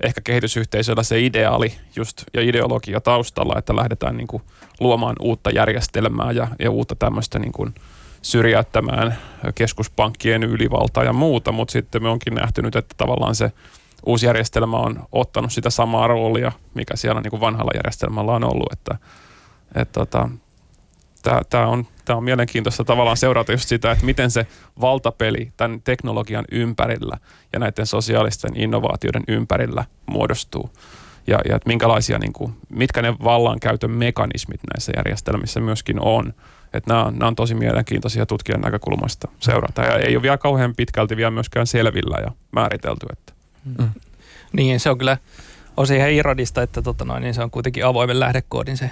ehkä kehitysyhteisöllä se ideaali just, ja ideologia taustalla, että lähdetään niin kuin luomaan uutta järjestelmää ja, ja uutta tämmöistä niin kuin, syrjäyttämään keskuspankkien ylivaltaa ja muuta, mutta sitten me onkin nähty nyt, että tavallaan se uusi järjestelmä on ottanut sitä samaa roolia, mikä siellä niin kuin vanhalla järjestelmällä on ollut, että, että tota, tämä on, on mielenkiintoista tavallaan seurata just sitä, että miten se valtapeli tämän teknologian ympärillä ja näiden sosiaalisten innovaatioiden ympärillä muodostuu. Ja, ja että minkälaisia, niin kuin, mitkä ne vallankäytön mekanismit näissä järjestelmissä myöskin on. Että nämä, nämä on tosi mielenkiintoisia tutkijan näkökulmasta seurata. Ja ei ole vielä kauhean pitkälti vielä myöskään selvillä ja määritelty. Että.
Mm. Niin, se on kyllä osin ihan ironista, että tota noin, niin se on kuitenkin avoimen lähdekoodin se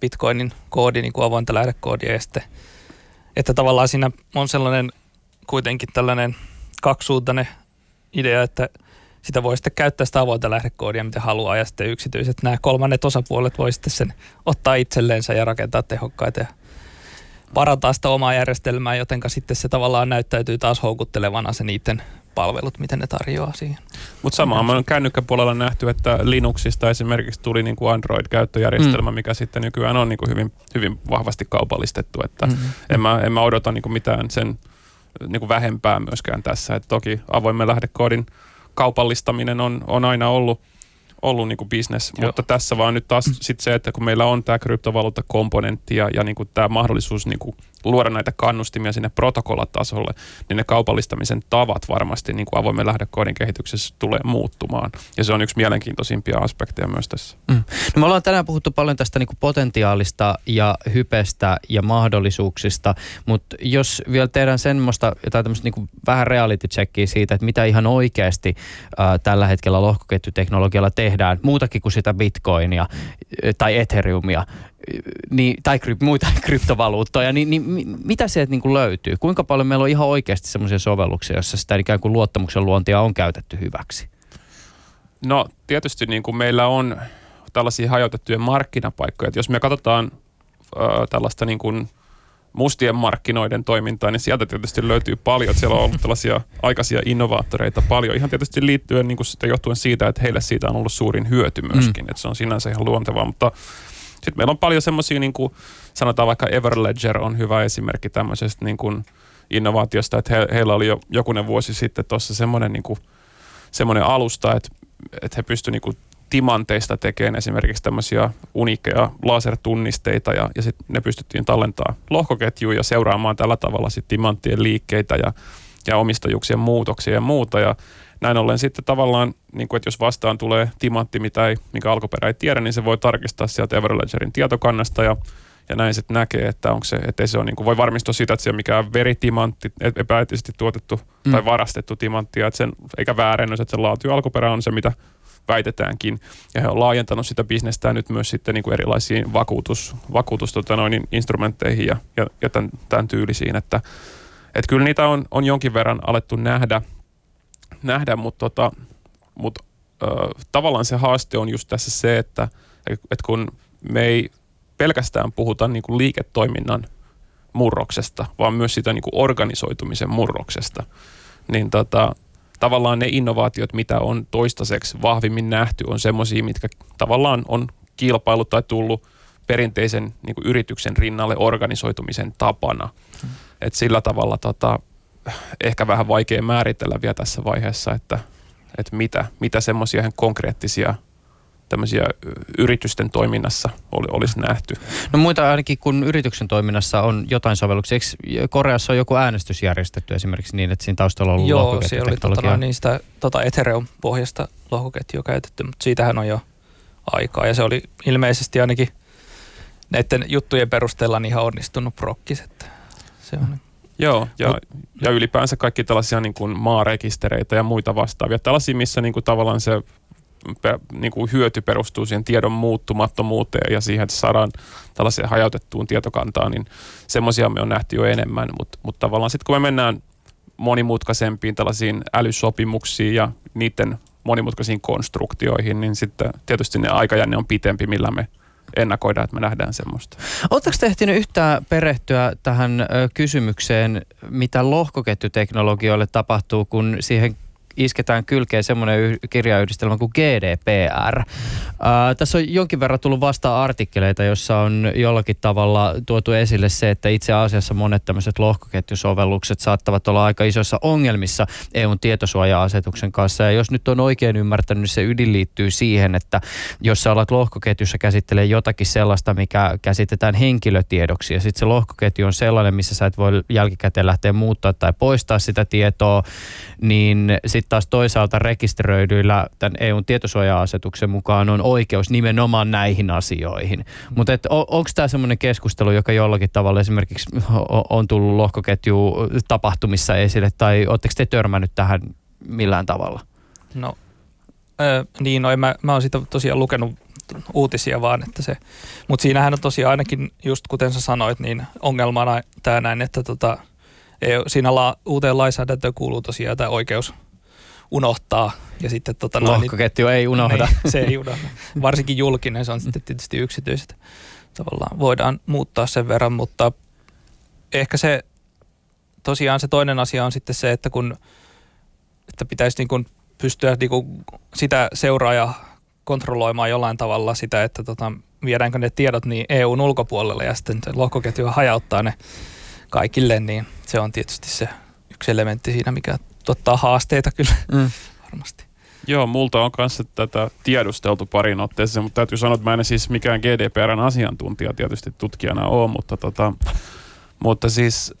Bitcoinin koodi, niin kuin avointa lähdekoodia. Ja sitten, että tavallaan siinä on sellainen kuitenkin tällainen kaksisuuntainen idea, että sitä voi sitten käyttää sitä avointa lähdekoodia, mitä haluaa, ja sitten yksityiset, nämä kolmannet osapuolet voi sitten sen ottaa itselleensä ja rakentaa tehokkaita ja parantaa sitä omaa järjestelmää, jotenka sitten se tavallaan näyttäytyy taas houkuttelevana se niiden palvelut, miten ne tarjoaa siihen.
Mutta samaan on kännykkäpuolella nähty, että Linuxista esimerkiksi tuli niin kuin Android-käyttöjärjestelmä, mm. mikä sitten nykyään on niin kuin hyvin, hyvin vahvasti kaupallistettu. Että mm-hmm. en, mä, en mä odota niin kuin mitään sen niin kuin vähempää myöskään tässä. Et toki avoimen lähdekoodin kaupallistaminen on, on aina ollut ollut niin kuin Joo. mutta tässä vaan nyt taas sit se, että kun meillä on tämä kryptovaluutta-komponentti ja, ja niin kuin tämä mahdollisuus niin kuin luoda näitä kannustimia sinne protokollatasolle, niin ne kaupallistamisen tavat varmasti niin kuin avoimen lähdekoodin kehityksessä tulee muuttumaan. Ja se on yksi mielenkiintoisimpia aspekteja myös tässä. Mm.
No me ollaan tänään puhuttu paljon tästä niin kuin potentiaalista ja hypestä ja mahdollisuuksista, mutta jos vielä tehdään semmoista jotain tämmöistä niin kuin vähän reality checkia siitä, että mitä ihan oikeasti äh, tällä hetkellä lohkoketjuteknologialla tehdään, muutakin kuin sitä bitcoinia tai ethereumia, niin, tai kryp, muita kryptovaluuttoja, niin, niin mitä sieltä niin kuin löytyy? Kuinka paljon meillä on ihan oikeasti sellaisia sovelluksia, joissa sitä ikään kuin luottamuksen luontia on käytetty hyväksi?
No tietysti niin kuin meillä on tällaisia hajautettuja markkinapaikkoja. Et jos me katsotaan ö, tällaista niin kuin mustien markkinoiden toimintaa, niin sieltä tietysti löytyy paljon. Siellä on ollut tällaisia aikaisia innovaattoreita paljon. Ihan tietysti liittyen niin kuin sitä johtuen siitä, että heille siitä on ollut suurin hyöty myöskin. Mm. Että se on sinänsä ihan luontevaa, mutta sitten meillä on paljon semmoisia, niin kuin sanotaan vaikka Everledger on hyvä esimerkki tämmöisestä niin kuin innovaatiosta, että he, heillä oli jo jokunen vuosi sitten tuossa semmoinen, niin kuin, semmoinen alusta, että, että he pystyivät niin timanteista tekemään esimerkiksi tämmöisiä uniikkeja lasertunnisteita ja, ja sitten ne pystyttiin tallentaa lohkoketjuun ja seuraamaan tällä tavalla sitten timanttien liikkeitä ja, ja omistajuuksien muutoksia ja muuta. Ja näin ollen sitten tavallaan, niin kuin, että jos vastaan tulee timantti, mitä ei, mikä alkuperä ei tiedä, niin se voi tarkistaa sieltä Everledgerin tietokannasta ja ja näin sitten näkee, että onko se, ettei se on niin kuin, voi varmistua siitä, että se on mikään veritimantti, epäeettisesti tuotettu mm. tai varastettu timantti, että sen, eikä väärennös, että sen laatu ja alkuperä on se, mitä väitetäänkin. Ja he on laajentanut sitä bisnestä nyt myös sitten niin kuin erilaisiin vakuutus, vakuutus tota noin, instrumentteihin ja, ja, ja tämän, tämän tyylisiin, että, että kyllä niitä on, on jonkin verran alettu nähdä, nähdä mutta, tota, mutta ö, tavallaan se haaste on just tässä se, että, että kun me ei pelkästään puhuta niin kuin liiketoiminnan murroksesta, vaan myös sitä niin kuin organisoitumisen murroksesta, niin tota, tavallaan ne innovaatiot, mitä on toistaiseksi vahvimmin nähty, on semmoisia, mitkä tavallaan on kilpailu tai tullut perinteisen niin kuin yrityksen rinnalle organisoitumisen tapana. Hmm. Et sillä tavalla tota, ehkä vähän vaikea määritellä vielä tässä vaiheessa, että, että mitä, mitä semmoisia konkreettisia – tämmöisiä yritysten toiminnassa oli, olisi nähty.
No muita ainakin kun yrityksen toiminnassa on jotain sovelluksia. Eikö Koreassa on joku äänestys järjestetty esimerkiksi niin, että siinä taustalla on ollut
Joo, siellä oli tota, niin sitä, tota Ethereum-pohjasta lohkoketjua käytetty, mutta siitähän on jo aikaa. Ja se oli ilmeisesti ainakin näiden juttujen perusteella niin ihan onnistunut prokkis, että se on...
Joo, ja, ja ylipäänsä kaikki tällaisia niin kuin maarekistereitä ja muita vastaavia. Tällaisia, missä niin kuin tavallaan se niin kuin hyöty perustuu siihen tiedon muuttumattomuuteen ja siihen, että saadaan tällaiseen hajautettuun tietokantaan, niin semmoisia me on nähty jo enemmän, mutta, mutta tavallaan sitten kun me mennään monimutkaisempiin tällaisiin älysopimuksiin ja niiden monimutkaisiin konstruktioihin, niin sitten tietysti ne aikajänne on pitempi, millä me ennakoidaan, että me nähdään semmoista.
Oletteko te ehtinyt yhtään perehtyä tähän kysymykseen, mitä lohkoketjuteknologioille tapahtuu, kun siihen isketään kylkeen semmoinen kirjayhdistelmä kuin GDPR. Ää, tässä on jonkin verran tullut vasta artikkeleita, jossa on jollakin tavalla tuotu esille se, että itse asiassa monet tämmöiset lohkoketjusovellukset saattavat olla aika isoissa ongelmissa EUn tietosuoja-asetuksen kanssa. Ja jos nyt on oikein ymmärtänyt, niin se ydin liittyy siihen, että jos sä alat lohkoketjussa käsittelee jotakin sellaista, mikä käsitetään henkilötiedoksi, ja sitten se lohkoketju on sellainen, missä sä et voi jälkikäteen lähteä muuttaa tai poistaa sitä tietoa, niin sitten taas toisaalta rekisteröidyillä tämän EUn tietosuoja-asetuksen mukaan on oikeus nimenomaan näihin asioihin. Mm. Mutta on, onko tämä semmoinen keskustelu, joka jollakin tavalla esimerkiksi on tullut lohkoketju tapahtumissa esille, tai oletteko te törmännyt tähän millään tavalla?
No, ö, niin, no, mä, mä oon siitä tosiaan lukenut uutisia vaan, että se, mutta siinähän on tosiaan ainakin just kuten sä sanoit, niin ongelmana tämä näin, että tota, siinä la, uuteen lainsäädäntöön kuuluu tosiaan tämä oikeus unohtaa. Ja sitten, tota,
Lohkoketju niin, ei unohda.
Niin, se ei unohda. Varsinkin julkinen, se on sitten tietysti yksityiset. Tavallaan voidaan muuttaa sen verran, mutta ehkä se tosiaan se toinen asia on sitten se, että kun että pitäisi niin kuin pystyä niin kuin sitä seuraa ja kontrolloimaan jollain tavalla sitä, että tota, viedäänkö ne tiedot niin EUn ulkopuolelle ja sitten se lohkoketju hajauttaa ne kaikille, niin se on tietysti se yksi elementti siinä, mikä tuottaa haasteita kyllä mm. varmasti.
Joo, multa on kanssa tätä tiedusteltu parin otteeseen, mutta täytyy sanoa, että mä en siis mikään GDPRn asiantuntija tietysti tutkijana ole, mutta, tota, mutta siis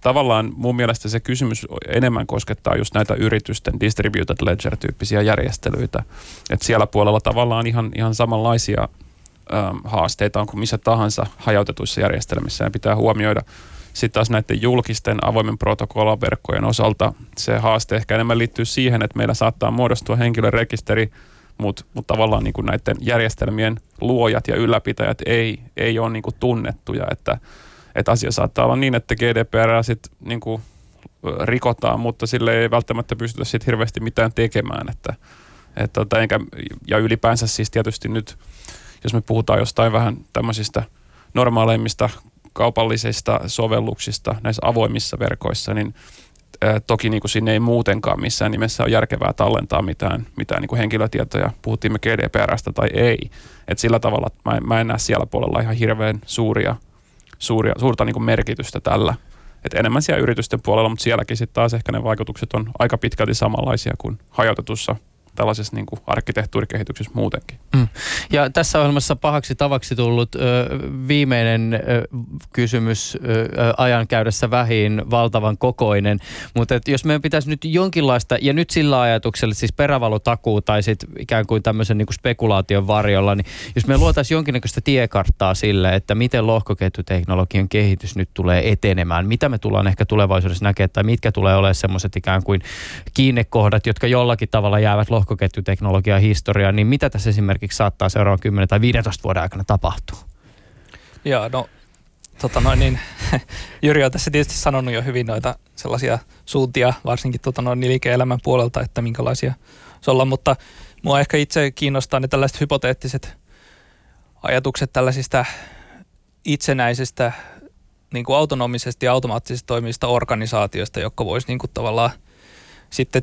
tavallaan mun mielestä se kysymys enemmän koskettaa just näitä yritysten distributed ledger-tyyppisiä järjestelyitä. että siellä puolella tavallaan ihan, ihan samanlaisia ähm, haasteita on kuin missä tahansa hajautetuissa järjestelmissä ja pitää huomioida – sitten taas näiden julkisten avoimen protokollaverkkojen osalta se haaste ehkä enemmän liittyy siihen, että meillä saattaa muodostua henkilörekisteri, mutta mut tavallaan niin kuin näiden järjestelmien luojat ja ylläpitäjät ei, ei ole niin kuin tunnettuja, että, että asia saattaa olla niin, että GDPR sitten niin kuin rikotaan, mutta sille ei välttämättä pystytä sitten hirveästi mitään tekemään, että, Et tota, enkä, ja ylipäänsä siis tietysti nyt, jos me puhutaan jostain vähän tämmöisistä normaaleimmista kaupallisista sovelluksista näissä avoimissa verkoissa, niin toki niin kuin sinne ei muutenkaan missään nimessä ole järkevää tallentaa mitään, mitään niin kuin henkilötietoja, puhuttiin me GDPRstä tai ei. Et sillä tavalla mä mä en näe siellä puolella ihan hirveän suuria, suuria, suurta niin kuin merkitystä tällä. Et enemmän siellä yritysten puolella, mutta sielläkin sitten taas ehkä ne vaikutukset on aika pitkälti samanlaisia kuin hajautetussa tällaisessa niin kuin arkkitehtuurikehityksessä muutenkin. Mm.
Ja tässä ohjelmassa pahaksi tavaksi tullut ö, viimeinen ö, kysymys ö, ajan käydessä vähin valtavan kokoinen, mutta jos meidän pitäisi nyt jonkinlaista, ja nyt sillä ajatuksella, siis perävalotakuu tai sitten ikään kuin tämmöisen niin kuin spekulaation varjolla, niin jos me luotaisiin jonkinnäköistä tiekarttaa sille, että miten lohkoketjuteknologian kehitys nyt tulee etenemään, mitä me tullaan ehkä tulevaisuudessa näkemään, tai mitkä tulee olemaan semmoiset ikään kuin kiinnekohdat, jotka jollakin tavalla jäävät lohkoketjuteknologian lohkoketjuteknologian historiaa, niin mitä tässä esimerkiksi saattaa seuraavan 10 tai 15 vuoden aikana tapahtua?
Joo, no tota noin, niin, Jyri on tässä tietysti sanonut jo hyvin noita sellaisia suuntia, varsinkin tota noin, liike-elämän puolelta, että minkälaisia se ollaan, mutta mua ehkä itse kiinnostaa ne tällaiset hypoteettiset ajatukset tällaisista itsenäisistä niin kuin autonomisesti ja automaattisesti toimivista organisaatioista, jotka voisi niin kuin tavallaan sitten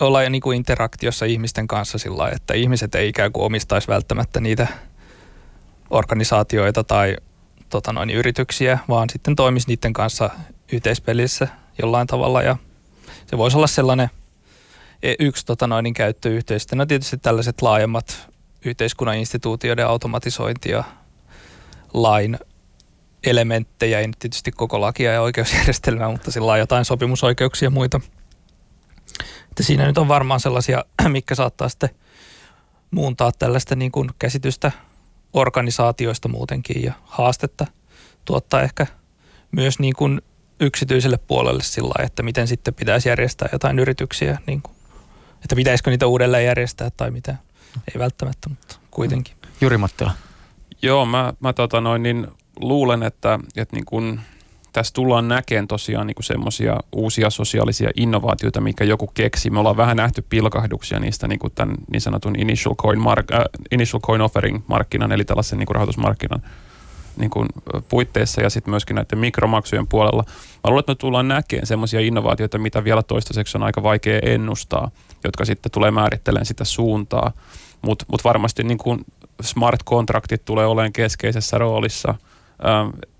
olla niin kuin interaktiossa ihmisten kanssa sillä lailla, että ihmiset ei ikään kuin omistaisi välttämättä niitä organisaatioita tai tota noin, yrityksiä, vaan sitten toimisi niiden kanssa yhteispelissä jollain tavalla ja se voisi olla sellainen e, yksi tota noin, käyttöyhteys. No tietysti tällaiset laajemmat yhteiskunnan instituutioiden automatisointi ja lain elementtejä, ei nyt tietysti koko lakia ja oikeusjärjestelmää, mutta sillä on jotain sopimusoikeuksia ja muita – että siinä nyt on varmaan sellaisia, mikä saattaa sitten muuntaa tällaista niin kuin käsitystä organisaatioista muutenkin ja haastetta tuottaa ehkä myös niin kuin yksityiselle puolelle sillä että miten sitten pitäisi järjestää jotain yrityksiä, niin kuin, että pitäisikö niitä uudelleen järjestää tai mitä. Ei välttämättä, mutta kuitenkin.
Juri Mattila.
Joo, mä, mä tota noin, niin luulen, että, että niin kuin tässä tullaan näkemään tosiaan niin semmoisia uusia sosiaalisia innovaatioita, mikä joku keksi. Me ollaan vähän nähty pilkahduksia niistä niin kuin tämän niin sanotun initial coin, mark, äh, initial coin offering markkinan, eli tällaisen niin kuin rahoitusmarkkinan niin kuin puitteissa ja sitten myöskin näiden mikromaksujen puolella. Mä luulen, että me tullaan näkemään semmoisia innovaatioita, mitä vielä toistaiseksi on aika vaikea ennustaa, jotka sitten tulee määrittelemään sitä suuntaa. Mutta mut varmasti niin kuin smart kontraktit tulee olemaan keskeisessä roolissa –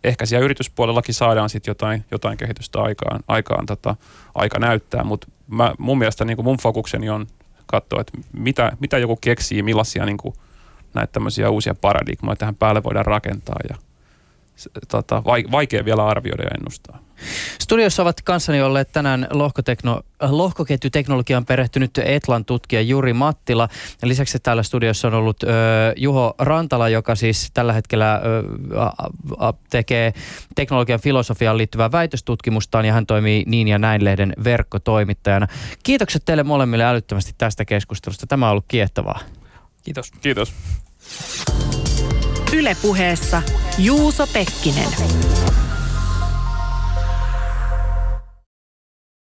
ehkä siellä yrityspuolellakin saadaan sitten jotain, jotain kehitystä aikaan, aikaan tota, aika näyttää, mutta mun mielestä niin mun fokukseni on katsoa, että mitä, mitä joku keksii, millaisia niin kuin, näitä tämmöisiä uusia paradigmoja tähän päälle voidaan rakentaa ja tota, vaikea vielä arvioida ja ennustaa.
Studiossa ovat kanssani olleet tänään lohkotekno, lohkoketjuteknologiaan perehtynyt Etlan tutkija Juri Mattila. Lisäksi täällä studiossa on ollut ö, Juho Rantala, joka siis tällä hetkellä ö, a, a, tekee teknologian filosofiaan liittyvää väitöstutkimustaan ja hän toimii Niin ja Näin lehden verkkotoimittajana. Kiitokset teille molemmille älyttömästi tästä keskustelusta. Tämä on ollut kiehtovaa.
Kiitos.
Kiitos.
Ylepuheessa Juuso Pekkinen.